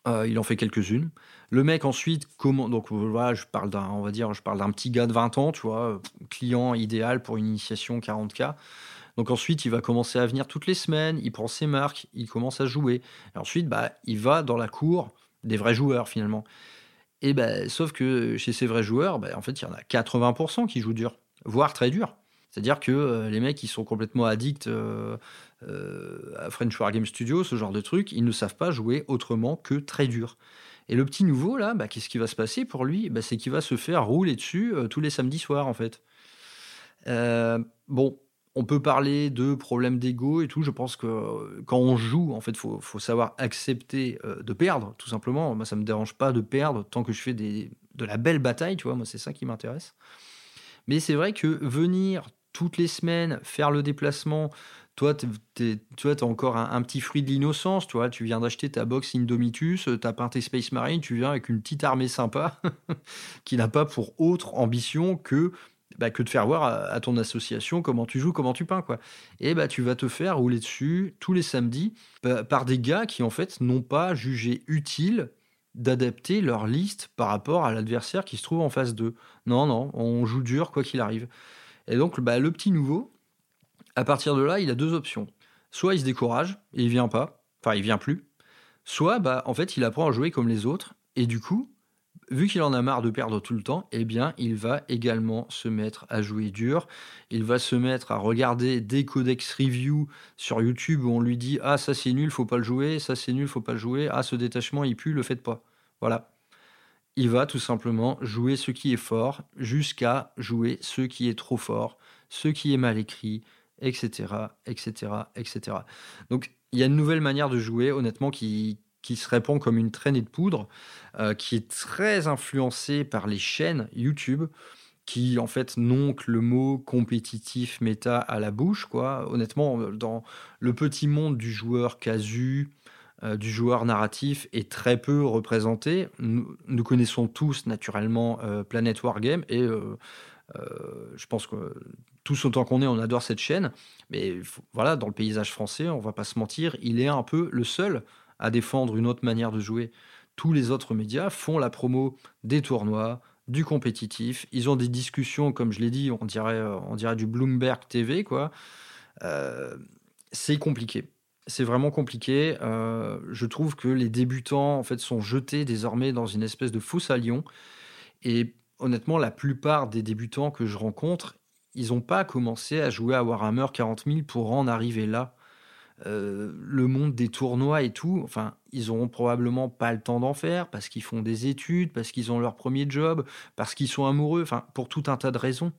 B: euh, il en fait quelques-unes. Le mec ensuite, comment donc voilà, je parle d'un, on va dire, je parle d'un petit gars de 20 ans, tu vois, client idéal pour une initiation 40K. Donc ensuite, il va commencer à venir toutes les semaines, il prend ses marques, il commence à jouer. Ensuite, bah, il va dans la cour des vrais joueurs finalement. Et bah, sauf que chez ces vrais joueurs, bah, en fait, il y en a 80% qui jouent dur, voire très dur. C'est-à-dire que euh, les mecs qui sont complètement addicts euh, euh, à French War Game Studio, ce genre de truc, ils ne savent pas jouer autrement que très dur. Et le petit nouveau, là, bah, qu'est-ce qui va se passer pour lui? Bah, C'est qu'il va se faire rouler dessus tous les samedis soirs, en fait. bon, on peut parler de problèmes d'ego et tout. Je pense que euh, quand on joue, en fait, faut, faut savoir accepter euh, de perdre, tout simplement. Moi, ça me dérange pas de perdre tant que je fais de la belle bataille, tu vois. Moi, c'est ça qui m'intéresse. Mais c'est vrai que venir toutes les semaines faire le déplacement, toi, tu as encore un, petit fruit de l'innocence, tu. Tu viens d'acheter ta box Indomitus, euh, tu as peint tes Space Marine, tu viens avec une petite armée sympa qui n'a pas pour autre ambition que bah, que de faire voir à, ton association comment tu joues, comment tu peins, quoi. Et bah, tu vas te faire rouler dessus tous les samedis par des gars qui, en fait, n'ont pas jugé utile d'adapter leur liste par rapport à l'adversaire qui se trouve en face d'eux. Non, non, on joue dur quoi qu'il arrive. Et donc, bah, le petit nouveau, à partir de là, il a deux options. Soit il se décourage et il vient pas, enfin il vient plus. Soit, bah, en fait, il apprend à jouer comme les autres et du coup, vu qu'il en a marre de perdre tout le temps, eh bien, il va également se mettre à jouer dur. Il va se mettre à regarder des codex review sur YouTube où on lui dit Ah, ça c'est nul, faut pas le jouer, ça c'est nul, faut pas le jouer, ah, ce détachement il pue, le faites pas. Voilà. Il va tout simplement jouer ce qui est fort jusqu'à jouer ce qui est trop fort, ce qui est mal écrit, etc., etc., etc. Donc, il y a une nouvelle manière de jouer, honnêtement, qui, qui se répand comme une traînée de poudre, euh, qui est très influencée par les chaînes YouTube qui en fait n'ont que le mot compétitif méta à la bouche quoi. Honnêtement, dans le petit monde du joueur casu, euh, du joueur narratif est très peu représenté. Nous, connaissons tous naturellement euh, Planet Wargame et je pense que tous autant qu'on est, on adore cette chaîne. Mais voilà, dans le paysage français, on va pas se mentir, il est un peu le seul à défendre une autre manière de jouer. Tous les autres médias font la promo des tournois, du compétitif. Ils ont des discussions, comme je l'ai dit, on dirait, on dirait du Bloomberg TV, quoi. Euh, c'est compliqué. C'est vraiment compliqué. Euh, je trouve que les débutants, en fait, sont jetés désormais dans une espèce de fosse à lion. Et honnêtement, la plupart des débutants que je rencontre, ils n'ont pas commencé à jouer à Warhammer 40 000 pour en arriver là. Euh, le monde des tournois et tout, enfin, ils auront probablement pas le temps d'en faire parce qu'ils font des études, parce qu'ils ont leur premier job, parce qu'ils sont amoureux, enfin, pour tout un tas de raisons.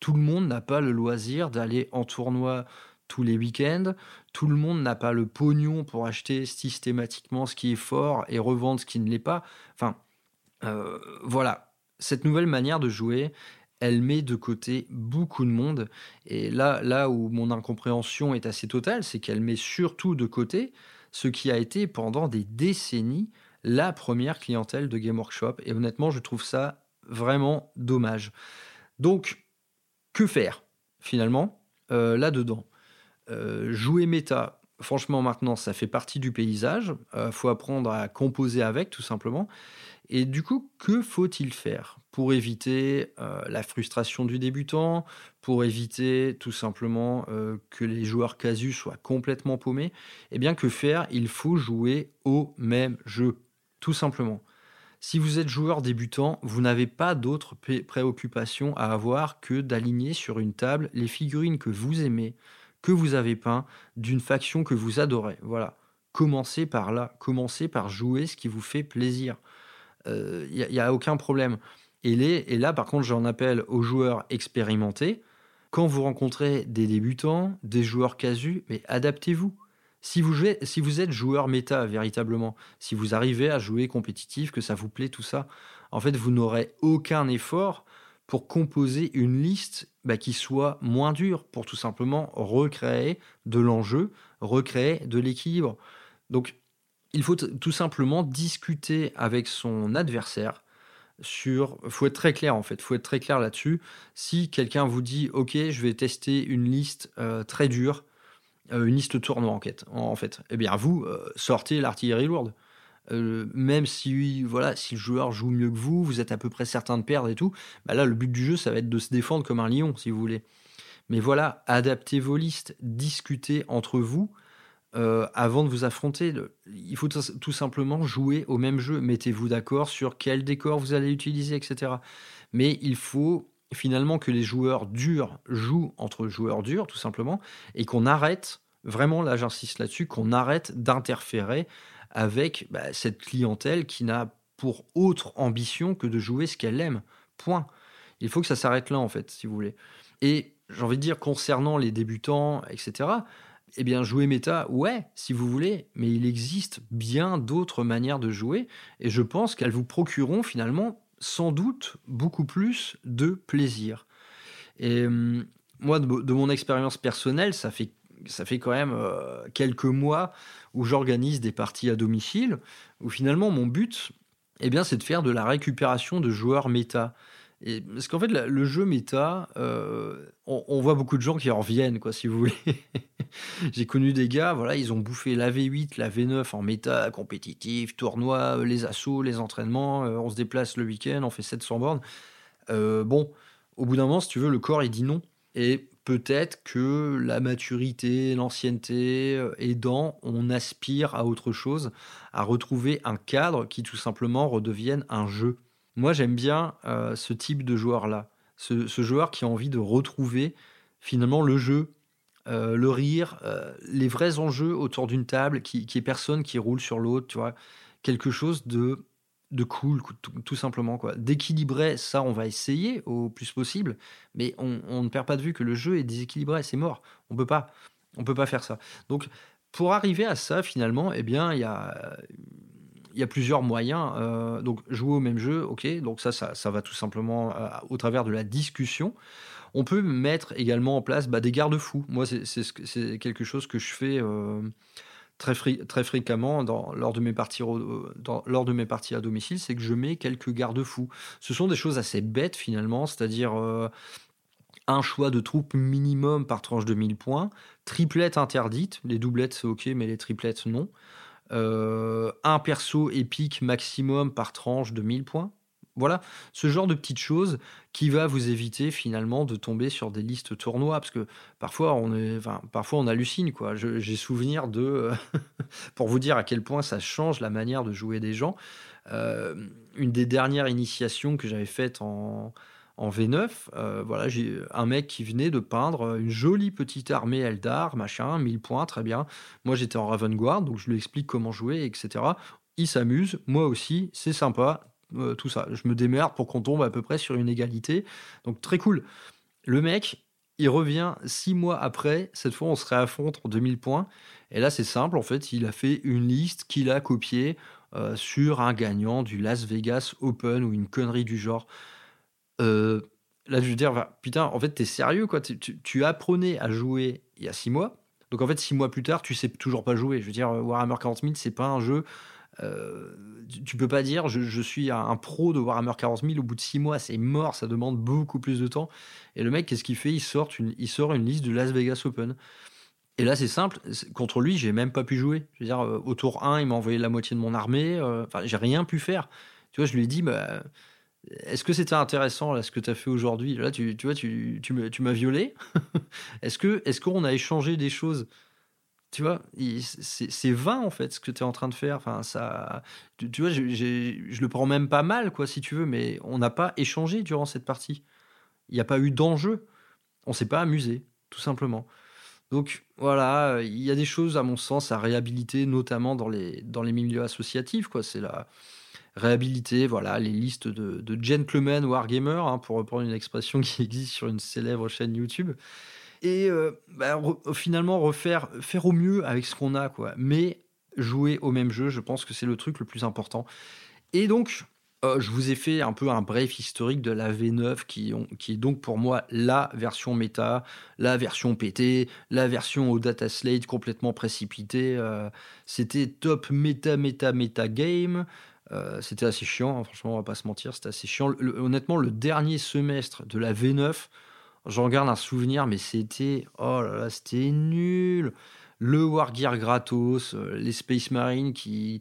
B: Tout le monde n'a pas le loisir d'aller en tournoi tous les week-ends. Tout le monde n'a pas le pognon pour acheter systématiquement ce qui est fort et revendre ce qui ne l'est pas. Enfin, euh, voilà. Cette nouvelle manière de jouer, elle met de côté beaucoup de monde. Et là, là où mon incompréhension est assez totale, c'est qu'elle met surtout de côté ce qui a été pendant des décennies la première clientèle de Game Workshop. Et honnêtement, je trouve ça vraiment dommage. Donc, que faire finalement euh, là-dedans? Euh, Jouer méta, franchement maintenant, ça fait partie du paysage. Il euh, faut apprendre à composer avec, tout simplement. Et du coup, que faut-il faire? Pour éviter la frustration du débutant, pour éviter tout simplement que les joueurs casus soient complètement paumés Eh bien, que faire? Il faut jouer au même jeu, tout simplement. Si vous êtes joueur débutant, vous n'avez pas d'autres préoccupations à avoir que d'aligner sur une table les figurines que vous aimez, que vous avez peint, d'une faction que vous adorez. Voilà. Commencez par là. Commencez par jouer ce qui vous fait plaisir. Il euh, n'y a, aucun problème. Et, là, par contre, j'en appelle aux joueurs expérimentés. Quand vous rencontrez des débutants, des joueurs casus, mais adaptez-vous. Si vous, jouez, si vous êtes joueur méta véritablement, si vous arrivez à jouer compétitif, que ça vous plaît, tout ça, en fait, vous n'aurez aucun effort pour composer une liste bah, qui soit moins dure, pour tout simplement recréer de l'enjeu, recréer de l'équilibre. Donc, il faut tout simplement discuter avec son adversaire sur. faut être très clair en fait, faut être très clair là-dessus. Si quelqu'un vous dit, ok, je vais tester une liste euh, très dure, euh, une liste tournoi en, en, fait. Eh bien, vous, euh, sortez l'artillerie lourde. Même si, voilà, si le joueur joue mieux que vous, vous êtes à peu près certain de perdre et tout, bah là, le but du jeu, ça va être de se défendre comme un lion, si vous voulez. Mais voilà, adaptez vos listes, discutez entre vous avant de vous affronter. Il faut tout simplement jouer au même jeu. Mettez-vous d'accord sur quel décor vous allez utiliser, etc. Mais il faut finalement que les joueurs durs jouent entre joueurs durs, tout simplement, et qu'on arrête, vraiment là j'insiste là-dessus, qu'on arrête d'interférer avec bah, cette clientèle qui n'a pour autre ambition que de jouer ce qu'elle aime. Point. Il faut que ça s'arrête là, en fait, si vous voulez. Et j'ai envie de dire, concernant les débutants, etc., eh bien, jouer méta, ouais, si vous voulez, mais il existe bien d'autres manières de jouer, et je pense qu'elles vous procureront finalement sans doute beaucoup plus de plaisir. Et hum, moi, de, mon expérience personnelle, ça fait, ça fait quand même euh, quelques mois où j'organise des parties à domicile, où finalement mon but, eh bien, c'est de faire de la récupération de joueurs méta. Et, parce qu'en fait, le jeu méta, euh, on, voit beaucoup de gens qui en reviennent, quoi, si vous voulez. J'ai connu des gars, voilà, ils ont bouffé la V8, la V9 en méta, compétitif, tournoi, euh, les assauts, les entraînements, euh, on se déplace le week-end, on fait 700 bornes. bon, au bout d'un moment, si tu veux, le corps, il dit non. Et peut-être que la maturité, l'ancienneté aidant, on aspire à autre chose, à retrouver un cadre qui tout simplement redevienne un jeu. Moi, j'aime bien euh, ce type de joueur-là. Ce, joueur qui a envie de retrouver finalement le jeu, euh, le rire, euh, les vrais enjeux autour d'une table, qui, qui est personne qui roule sur l'autre, tu vois. Quelque chose de, de cool, tout, simplement. quoi. D'équilibrer, ça, on va essayer au plus possible, mais on, ne perd pas de vue que le jeu est déséquilibré, c'est mort. On peut pas, on peut pas faire ça. Donc, pour arriver à ça, finalement, eh bien, il y a il y a plusieurs moyens. Euh, donc, jouer au même jeu, ok. Donc, ça, ça, va tout simplement euh, au travers de la discussion. On peut mettre également en place bah, des garde-fous. Moi, c'est quelque chose que je fais euh, très, fréquemment lors, de mes parties, à domicile, c'est que je mets quelques garde-fous. Ce sont des choses assez bêtes finalement, c'est-à-dire un choix de troupes minimum par tranche de 1000 points, triplette interdite, les doublettes c'est ok, mais les triplettes non. Euh, un perso épique maximum par tranche de 1000 points. Voilà, ce genre de petites choses qui va vous éviter finalement de tomber sur des listes tournois, parce que parfois on, est, enfin, parfois on hallucine. quoi. J'ai souvenir de, pour vous dire à quel point ça change la manière de jouer des gens, euh, une des dernières initiations que j'avais faites en, en V9. Euh, voilà, j'ai un mec qui venait de peindre une jolie petite armée Eldar, machin, 1000 points, très bien. Moi, j'étais en Raven Guard, donc je lui explique comment jouer, etc. Il s'amuse, moi aussi, c'est sympa, euh, tout ça. Je me démerde pour qu'on tombe à peu près sur une égalité. Donc, très cool. Le mec, il revient six mois après. Cette fois, on se réaffronte en 2000 points. Et là, c'est simple. En fait, il a fait une liste qu'il a copiée euh, sur un gagnant du Las Vegas Open ou une connerie du genre. Euh, là, je veux dire, putain, en fait, t'es sérieux, quoi. Tu, apprenais à jouer il y a six mois. Donc, en fait, six mois plus tard, tu sais toujours pas jouer. Je veux dire, Warhammer 40 000, c'est pas un jeu. Euh, tu peux pas dire je, suis un, pro de Warhammer 40 000 au bout de six mois, c'est mort, ça demande beaucoup plus de temps. Et le mec, qu'est-ce qu'il fait? Il sort, une, il sort une liste de Las Vegas Open. Et là, c'est simple. Contre lui, j'ai même pas pu jouer. Je veux dire, euh, au tour 1, il m'a envoyé la moitié de mon armée. Enfin, j'ai rien pu faire. Tu vois, je lui ai dit, bah, est-ce que c'était intéressant ce que tu as fait aujourd'hui? Là, tu, tu vois, tu, tu m'as violé. est-ce que est-ce qu'on a échangé des choses? Tu vois, c'est vain en fait ce que tu es en train de faire. Enfin, ça, tu, vois, je, je le prends même pas mal, quoi, si tu veux, mais on n'a pas échangé durant cette partie. Il n'y a pas eu d'enjeu. On s'est pas amusé, tout simplement. Donc voilà, il y a des choses à mon sens à réhabiliter, notamment dans les, dans les milieux associatifs. Quoi. C'est la réhabiliter voilà, les listes de, gentlemen wargamers, hein, pour reprendre une expression qui existe sur une célèbre chaîne YouTube. Et euh, bah, finalement refaire faire au mieux avec ce qu'on a. quoi. Mais jouer au même jeu, je pense que c'est le truc le plus important. Et donc, euh, je vous ai fait un peu un bref historique de la V9 qui, qui, est donc pour moi la version méta, la version PT, la version au data slate complètement précipitée. Euh, c'était top méta, méta, méta game. Euh, c'était assez chiant, hein, franchement, on va pas se mentir, c'était assez chiant. honnêtement, le dernier semestre de la V9, j'en garde un souvenir, mais c'était, oh là là, c'était nul. Le Wargear gratos, les Space Marines qui,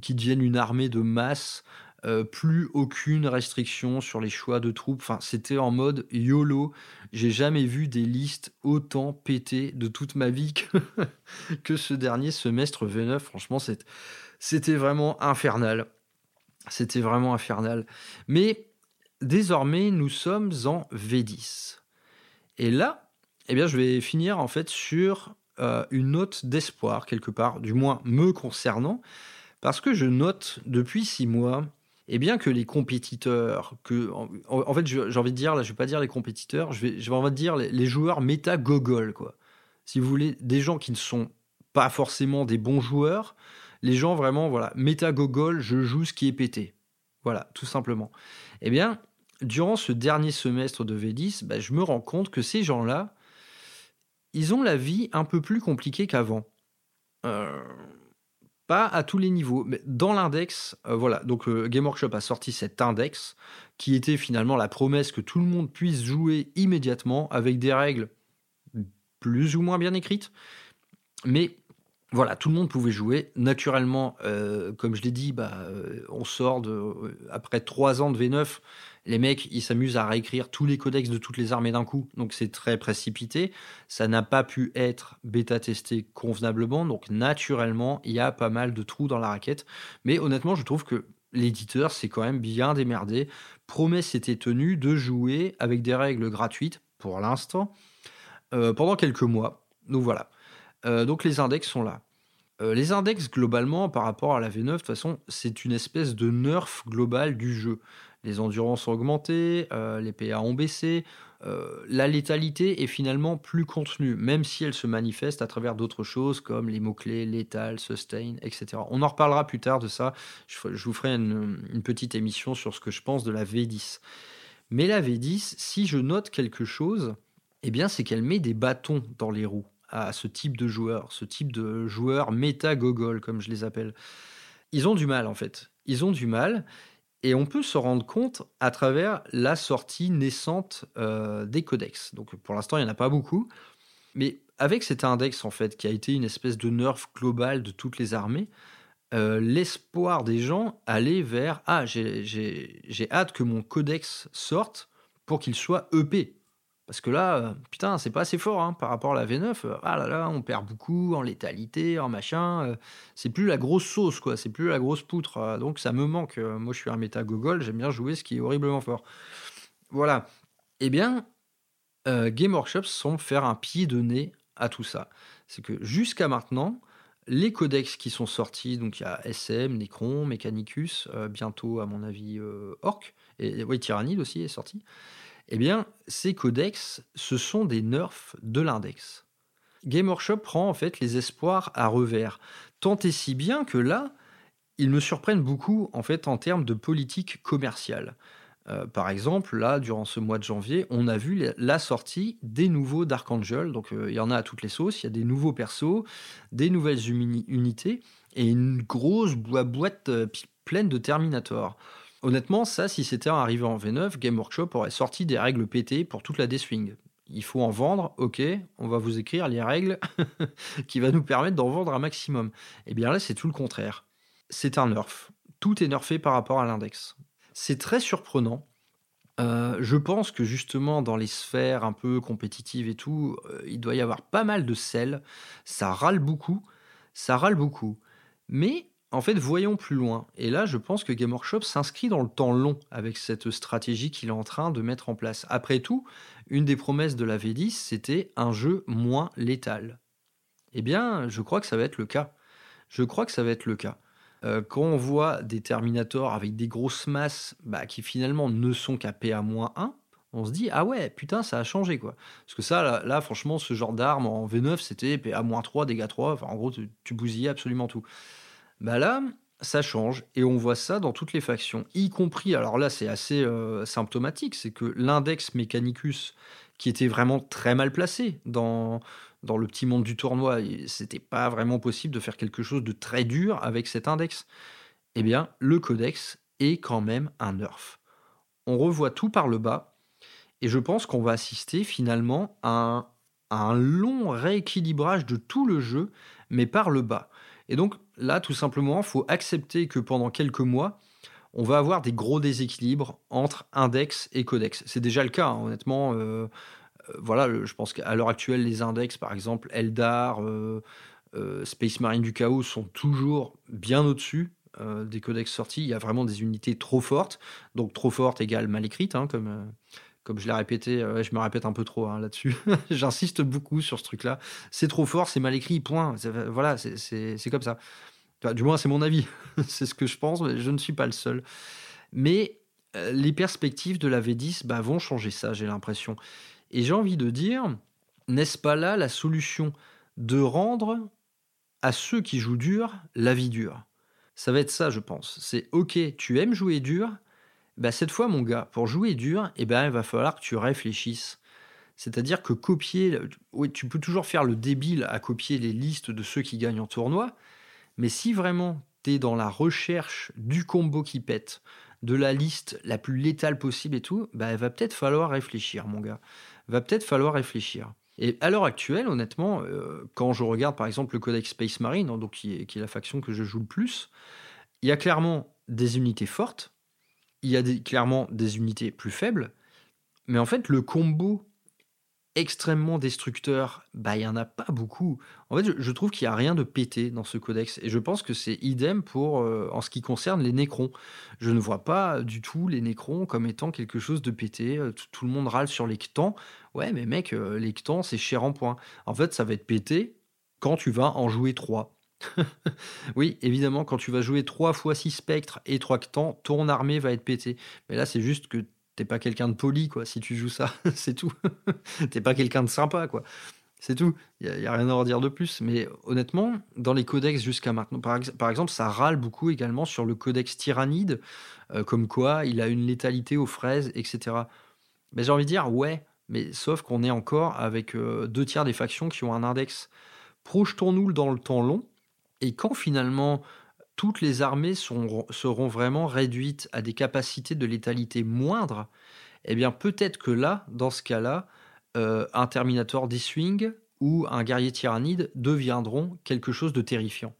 B: qui deviennent une armée de masse. Euh, plus aucune restriction sur les choix de troupes. Enfin, c'était en mode YOLO. J'ai jamais vu des listes autant pétées de toute ma vie que, ce dernier semestre V9. Franchement, c'était vraiment infernal. C'était vraiment infernal. Mais désormais, nous sommes en V10. Et là, eh bien, je vais finir en fait sur euh, une note d'espoir quelque part, du moins me concernant, parce que je note depuis six mois et bien que les compétiteurs, que, en, fait, j'ai envie de dire, là, je vais pas dire les compétiteurs, je vais, je envie de dire les, joueurs méta-gogol, quoi. Si vous voulez, des gens qui ne sont pas forcément des bons joueurs, les gens vraiment, voilà, méta-gogol, je joue ce qui est pété. Voilà, tout simplement. Eh bien, durant ce dernier semestre de V10, bah, je me rends compte que ces gens-là, ils ont la vie un peu plus compliquée qu'avant. Euh, pas à tous les niveaux, mais dans l'index, euh, voilà. Donc euh, Game Workshop a sorti cet index qui était finalement la promesse que tout le monde puisse jouer immédiatement avec des règles plus ou moins bien écrites. Mais voilà, tout le monde pouvait jouer. Naturellement, euh, comme je l'ai dit, bah, on sort de, après trois ans de V9 les mecs, ils s'amusent à réécrire tous les codex de toutes les armées d'un coup, donc c'est très précipité. Ça n'a pas pu être bêta-testé convenablement, donc naturellement, il y a pas mal de trous dans la raquette. Mais honnêtement, je trouve que l'éditeur s'est quand même bien démerdé. Promesse était tenue de jouer avec des règles gratuites, pour l'instant, euh, pendant quelques mois. Donc voilà. Euh, donc les index sont là. Euh, les index, globalement, par rapport à la V9, de toute façon, c'est une espèce de nerf global du jeu les endurances ont augmenté, euh, les PA ont baissé, la létalité est finalement plus contenue, même si elle se manifeste à travers d'autres choses comme les mots-clés létal, sustain, etc. On en reparlera plus tard de ça, je, vous ferai une, petite émission sur ce que je pense de la V10. Mais la V10, si je note quelque chose, eh bien c'est qu'elle met des bâtons dans les roues à ce type de joueurs, ce type de joueurs méta-gogol, comme je les appelle. Ils ont du mal en fait. Ils ont du mal. Et on peut se rendre compte à travers la sortie naissante euh, des codex. Donc pour l'instant, il n'y en a pas beaucoup. Mais avec cet index, en fait, qui a été une espèce de nerf global de toutes les armées, euh, l'espoir des gens allait vers Ah, j'ai hâte que mon codex sorte pour qu'il soit EP. Parce que là, euh, putain, c'est pas assez fort hein, par rapport à la V9. Euh, ah là là, on perd beaucoup en létalité, en machin. Euh, c'est plus la grosse sauce, quoi. C'est plus la grosse poutre. donc ça me manque. moi, je suis un méta gogol. J'aime bien jouer ce qui est horriblement fort. Voilà. Eh bien, Game Workshop semble faire un pied de nez à tout ça. C'est que jusqu'à maintenant, les codex qui sont sortis, donc il y a SM, Necron, Mechanicus, bientôt à mon avis Orc, et oui, Tyrannide aussi est sorti. Eh bien, ces codex, ce sont des nerfs de l'index. Game Workshop prend en fait les espoirs à revers, tant et si bien que là, ils me surprennent beaucoup en fait en termes de politique commerciale. Euh, par exemple, là, durant ce mois de janvier, on a vu la sortie des nouveaux Dark Angel. Donc, euh, il y en a à toutes les sauces. Il y a des nouveaux persos, des nouvelles unités et une grosse boîte euh, pleine de Terminator. Honnêtement, ça, si c'était arrivé en V9, Game Workshop aurait sorti des règles pétées pour toute la D-Swing. Il faut en vendre, ok, on va vous écrire les règles qui va nous permettre d'en vendre un maximum. Et eh bien là, c'est tout le contraire. C'est un nerf. Tout est nerfé par rapport à l'index. C'est très surprenant. Euh, je pense que justement dans les sphères un peu compétitives et tout, euh, il doit y avoir pas mal de sel. Ça râle beaucoup, ça râle beaucoup. Mais en fait, voyons plus loin. Et là, je pense que Game Workshop s'inscrit dans le temps long avec cette stratégie qu'il est en train de mettre en place. Après tout, une des promesses de la V10, c'était un jeu moins létal. Eh bien, je crois que ça va être le cas. Je crois que ça va être le cas. Euh, quand on voit des Terminators avec des grosses masses bah, qui finalement ne sont qu'à PA-1, on se dit ah ouais putain ça a changé quoi parce que ça là, franchement ce genre d'arme en V9 c'était PA-3 dégâts 3 enfin en gros tu, bousillais absolument tout bah là ça change et on voit ça dans toutes les factions y compris alors là c'est assez euh, symptomatique c'est que l'index Mechanicus qui était vraiment très mal placé dans dans le petit monde du tournoi, c'était pas vraiment possible de faire quelque chose de très dur avec cet index. Eh bien, le codex est quand même un nerf. On revoit tout par le bas, et je pense qu'on va assister finalement à un, long rééquilibrage de tout le jeu, mais par le bas. Et donc là, tout simplement, il faut accepter que pendant quelques mois, on va avoir des gros déséquilibres entre index et codex. C'est déjà le cas, hein, honnêtement. Euh, euh, voilà, je pense qu'à l'heure actuelle, les index, par exemple, Eldar, euh, Space Marine du Chaos, sont toujours bien au-dessus des codex sortis. Il y a vraiment des unités trop fortes. Donc, trop fortes égale mal écrite, hein, comme, comme je l'ai répété. je me répète un peu trop hein, là-dessus. J'insiste beaucoup sur ce truc-là. C'est trop fort, c'est mal écrit, point. Voilà, c'est comme ça. du moins, c'est mon avis. c'est ce que je pense, mais je ne suis pas le seul. Mais les perspectives de la V10 bah, vont changer ça, j'ai l'impression. Et j'ai envie de dire, n'est-ce pas là la solution de rendre à ceux qui jouent dur la vie dure? Ça va être ça, je pense. C'est ok, tu aimes jouer dur, bah cette fois, mon gars, pour jouer dur, eh ben, il va falloir que tu réfléchisses. C'est-à-dire que copier, tu peux toujours faire le débile à copier les listes de ceux qui gagnent en tournoi, mais si vraiment tu es dans la recherche du combo qui pète, de la liste la plus létale possible et tout, bah, il va peut-être falloir réfléchir, mon gars va peut-être falloir réfléchir. Et à l'heure actuelle, honnêtement, euh, quand je regarde par exemple le Codex Space Marine, hein, donc qui qui est, la faction que je joue le plus, il y a clairement des unités fortes, il y a clairement des unités plus faibles, mais en fait le combo extrêmement destructeur, bah il y en a pas beaucoup. En fait, je, trouve qu'il y a rien de pété dans ce codex et je pense que c'est idem pour euh, en ce qui concerne les nécrons. Je ne vois pas du tout les nécrons comme étant quelque chose de pété. Euh, tout, le monde râle sur les ktans. Ouais, mais mec, euh, les ktans c'est cher en points. En fait, ça va être pété quand tu vas en jouer 3. oui, évidemment, quand tu vas jouer 3 fois 6 spectres et 3 ktans, ton armée va être pétée. Mais là, c'est juste que t'es pas quelqu'un de poli, quoi, si tu joues ça, c'est tout. t'es pas quelqu'un de sympa, quoi. C'est tout. Il n'y a, rien à en dire de plus. Mais honnêtement, dans les codex jusqu'à maintenant, par, exemple, ça râle beaucoup également sur le codex tyrannide, euh, comme quoi il a une létalité aux fraises, etc. Mais j'ai envie de dire, ouais, mais sauf qu'on est encore avec euh, deux tiers des factions qui ont un index. Projetons-nous dans le temps long, et quand finalement toutes les armées seront vraiment réduites à des capacités de létalité moindres, eh bien peut-être que là, dans ce cas-là, euh, un Terminator D-Swing ou un guerrier tyrannide deviendront quelque chose de terrifiant.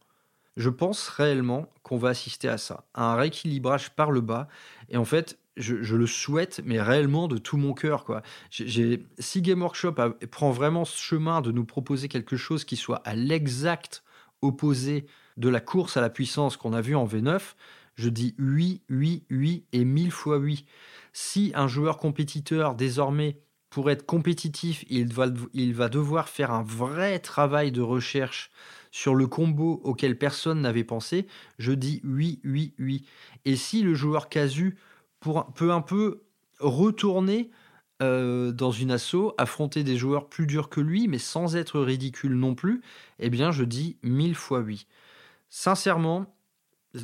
B: Je pense réellement qu'on va assister à ça, à un rééquilibrage par le bas. Et en fait, je, le souhaite, mais réellement de tout mon cœur. Quoi. si Game Workshop prend vraiment ce chemin de nous proposer quelque chose qui soit à l'exact opposé de la course à la puissance qu'on a vu en V9, je dis oui, oui, oui et mille fois oui. si un joueur compétiteur désormais pour être compétitif, il va, il va devoir faire un vrai travail de recherche sur le combo auquel personne n'avait pensé, je dis oui, oui, oui. Et si le joueur casu peut un peu retourner euh, dans une asso, affronter des joueurs plus durs que lui, mais sans être ridicule non plus, eh bien je dis mille fois oui. Sincèrement,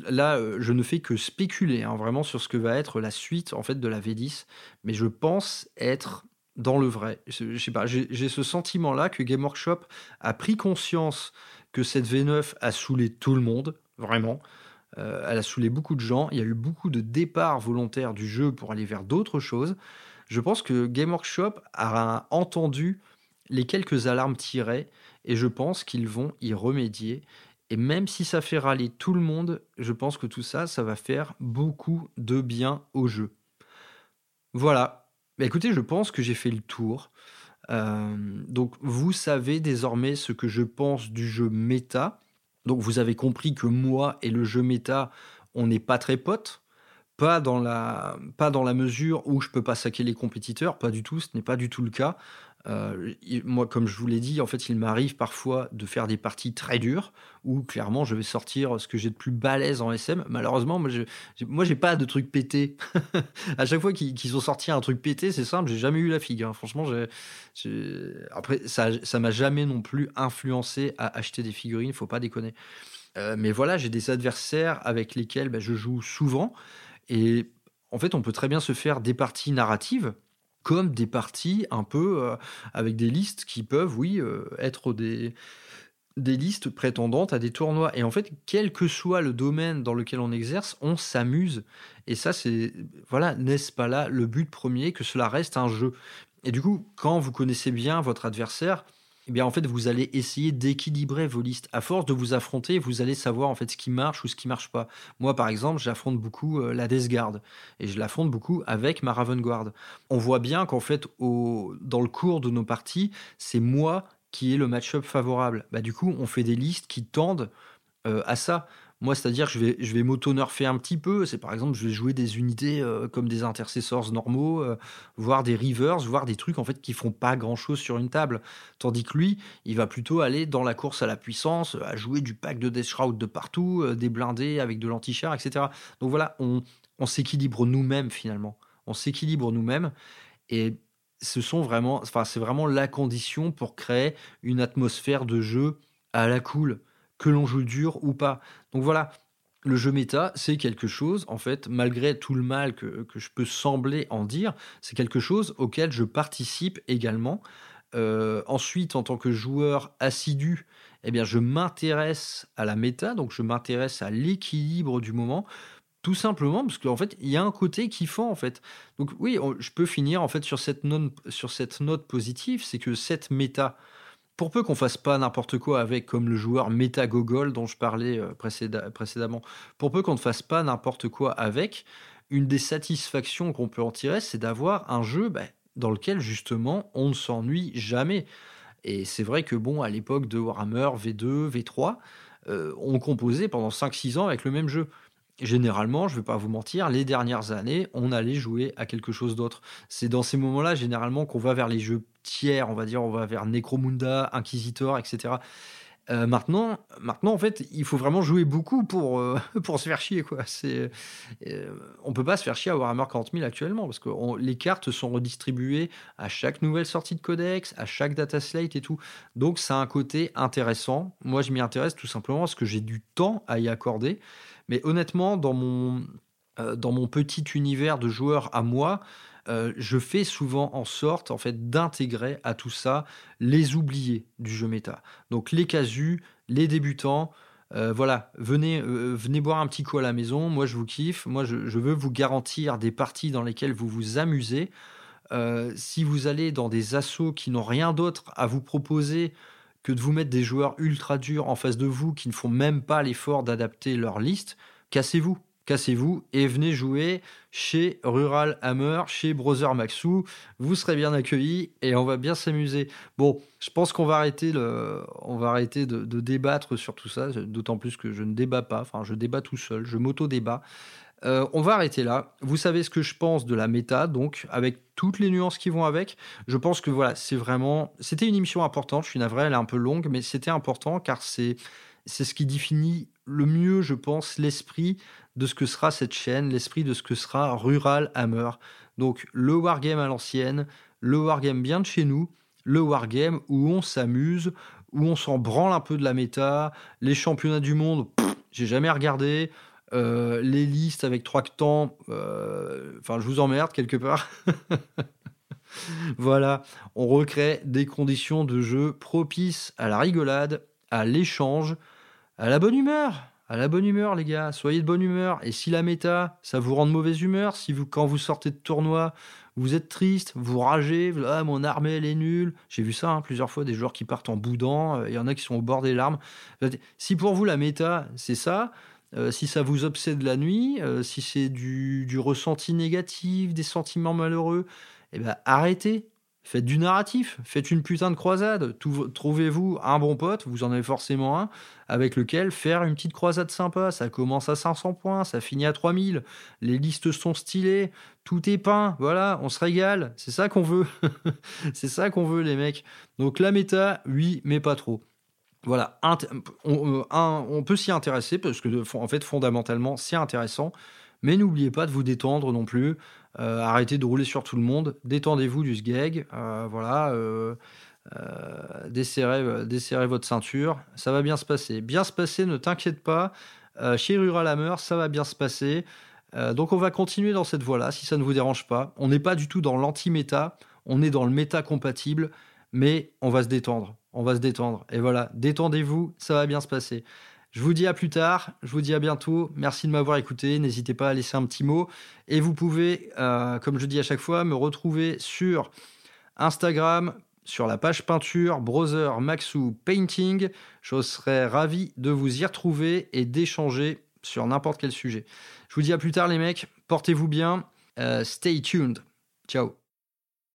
B: là, euh, je ne fais que spéculer hein, vraiment sur ce que va être la suite en fait de la V10, mais je pense être dans le vrai. Je, sais pas, j'ai ce sentiment-là que Game Workshop a pris conscience que cette V9 a saoulé tout le monde, vraiment. Euh, elle a saoulé beaucoup de gens. Il y a eu beaucoup de départs volontaires du jeu pour aller vers d'autres choses. Je pense que Game Workshop a entendu les quelques alarmes tirées et je pense qu'ils vont y remédier. Et même si ça fait râler tout le monde, je pense que tout ça, ça va faire beaucoup de bien au jeu. Voilà. Bah, écoutez, je pense que j'ai fait le tour. Euh, donc vous savez désormais ce que je pense du jeu méta. Donc vous avez compris que moi et le jeu méta, on n'est pas très potes. Pas dans, la, pas dans la mesure où je peux pas saquer les compétiteurs, pas du tout, ce n'est pas du tout le cas. Euh, moi, comme je vous l'ai dit, en fait, il m'arrive parfois de faire des parties très dures où clairement je vais sortir ce que j'ai de plus balèze en SM. Malheureusement, moi, je, moi, j'ai pas de truc pété. à chaque fois qu'ils ont sorti un truc pété, c'est simple, j'ai jamais eu la figue. Hein. Franchement, après, ça, ça m'a jamais non plus influencé à acheter des figurines. Faut pas déconner. Euh, mais voilà, j'ai des adversaires avec lesquels bah, je joue souvent et en fait, on peut très bien se faire des parties narratives comme des parties un peu euh, avec des listes qui peuvent, oui, euh, être des, des listes prétendantes à des tournois. Et en fait, quel que soit le domaine dans lequel on exerce, on s'amuse. Et ça, c'est, voilà, n'est-ce pas là le but premier, que cela reste un jeu. Et du coup, quand vous connaissez bien votre adversaire, eh bien en fait vous allez essayer d'équilibrer vos listes. À force de vous affronter, vous allez savoir en fait ce qui marche ou ce qui marche pas. Moi par exemple, j'affronte beaucoup euh, la Death Guard et je l'affronte beaucoup avec ma Raven Guard. On voit bien qu'en fait au, dans le cours de nos parties, c'est moi qui ai le match-up favorable. Bah, du coup, on fait des listes qui tendent euh, à ça. Moi, c'est-à-dire que je vais, je vais m'auto-nerfer un petit peu. C'est par exemple, je vais jouer des unités euh, comme des intercessors normaux, euh, voire des rivers, voire des trucs en fait qui font pas grand-chose sur une table. Tandis que lui, il va plutôt aller dans la course à la puissance, à jouer du pack de Death Shroud de partout, euh, des blindés avec de l'anti-char, etc. Donc voilà, on, s'équilibre nous-mêmes finalement. On s'équilibre nous-mêmes et ce sont vraiment, c'est vraiment la condition pour créer une atmosphère de jeu à la cool que l'on joue dur ou pas. Donc voilà, le jeu méta, c'est quelque chose, en fait, malgré tout le mal que, je peux sembler en dire, c'est quelque chose auquel je participe également. Euh, ensuite, en tant que joueur assidu, eh bien, je m'intéresse à la méta, donc je m'intéresse à l'équilibre du moment, tout simplement parce qu'en fait, il y a un côté kiffant, en fait. Donc oui, je peux finir, en fait, sur cette, sur cette note positive, c'est que cette méta, pour peu qu'on fasse pas n'importe quoi avec, comme le joueur Metagogol dont je parlais euh, précédemment, pour peu qu'on ne fasse pas n'importe quoi avec, une des satisfactions qu'on peut en tirer, c'est d'avoir un jeu bah, dans lequel justement on ne s'ennuie jamais. Et c'est vrai que bon, à l'époque de Warhammer V2, V3, euh, on composait pendant 5-6 ans avec le même jeu généralement, je ne vais pas vous mentir, les dernières années, on allait jouer à quelque chose d'autre. C'est dans ces moments-là, généralement, qu'on va vers les jeux tiers, on va dire, on va vers Necromunda, Inquisitor, etc. Euh, maintenant, maintenant, en fait, il faut vraiment jouer beaucoup pour, euh, pour se faire chier. Quoi. C'est, euh, on peut pas se faire chier à Warhammer 40 000 actuellement, parce que les cartes sont redistribuées à chaque nouvelle sortie de codex, à chaque data slate et tout. Donc, ça a un côté intéressant. Moi, je m'y intéresse tout simplement parce que j'ai du temps à y accorder. Mais honnêtement, dans mon, euh, dans mon petit univers de joueurs à moi, euh, je fais souvent en sorte en fait d'intégrer à tout ça les oubliés du jeu méta. Donc les casus, les débutants, euh, voilà, venez, venez boire un petit coup à la maison. Moi, je vous kiffe. Moi, je, veux vous garantir des parties dans lesquelles vous vous amusez. si vous allez dans des assauts qui n'ont rien d'autre à vous proposer que de vous mettre des joueurs ultra durs en face de vous qui ne font même pas l'effort d'adapter leur liste, cassez-vous. cassez-vous et venez jouer chez Rural Hammer, chez Brother Maxou. Vous serez bien accueillis et on va bien s'amuser. Bon, je pense qu'on va arrêter, on va arrêter de, débattre sur tout ça, d'autant plus que je ne débat pas, enfin je débat tout seul, je m'auto-débat. Euh, on va arrêter là. Vous savez ce que je pense de la méta, donc avec toutes les nuances qui vont avec. Je pense que voilà, c'est vraiment. C'était une émission importante. Je suis navré, elle est un peu longue, mais c'était important car c'est c'est ce qui définit le mieux, je pense, l'esprit de ce que sera cette chaîne, l'esprit de ce que sera Rural Hammer. Donc le wargame à l'ancienne, le wargame bien de chez nous, le wargame où on s'amuse, où on s'en branle un peu de la méta, les championnats du monde, j'ai jamais regardé, euh, les listes avec trois temps, euh, enfin je vous emmerde quelque part. voilà, on recrée des conditions de jeu propices à la rigolade, à l'échange, à la bonne humeur. À la bonne humeur, les gars. Soyez de bonne humeur. Et si la méta, ça vous rend de mauvaise humeur, si vous, quand vous sortez de tournoi, vous êtes triste, vous ragez, ah, mon armée, elle est nulle. J'ai vu ça hein, plusieurs fois, des joueurs qui partent en boudant. Euh, il y en a qui sont au bord des larmes. Si pour vous, la méta, c'est ça, euh, si ça vous obsède la nuit, euh, si c'est du, ressenti négatif, des sentiments malheureux, eh ben, arrêtez. Faites du narratif, faites une putain de croisade. Trouvez-vous un bon pote, vous en avez forcément un, avec lequel faire une petite croisade sympa. Ça commence à 500 points, ça finit à 3000. Les listes sont stylées, tout est peint. Voilà, on se régale. C'est ça qu'on veut. C'est ça qu'on veut, les mecs. Donc la méta, oui, mais pas trop. Voilà, on, peut s'y intéresser parce que en fait fondamentalement c'est intéressant, mais n'oubliez pas de vous détendre non plus. Euh, arrêtez de rouler sur tout le monde, détendez-vous du sgeg, euh, voilà, euh, desserrez, votre ceinture, ça va bien se passer. Bien se passer, ne t'inquiète pas, chez Rural Hammer, ça va bien se passer. donc on va continuer dans cette voie-là, si ça ne vous dérange pas. On n'est pas du tout dans l'anti-méta, on est dans le méta compatible, mais on va se détendre, on va se détendre. Et voilà, détendez-vous, ça va bien se passer. Je vous dis à plus tard, je vous dis à bientôt. Merci de m'avoir écouté. N'hésitez pas à laisser un petit mot. Et vous pouvez, euh, comme je dis à chaque fois, me retrouver sur Instagram, sur la page peinture Brother Maxou Painting. Je serais ravi de vous y retrouver et d'échanger sur n'importe quel sujet. Je vous dis à plus tard les mecs, portez-vous bien, euh, stay tuned. Ciao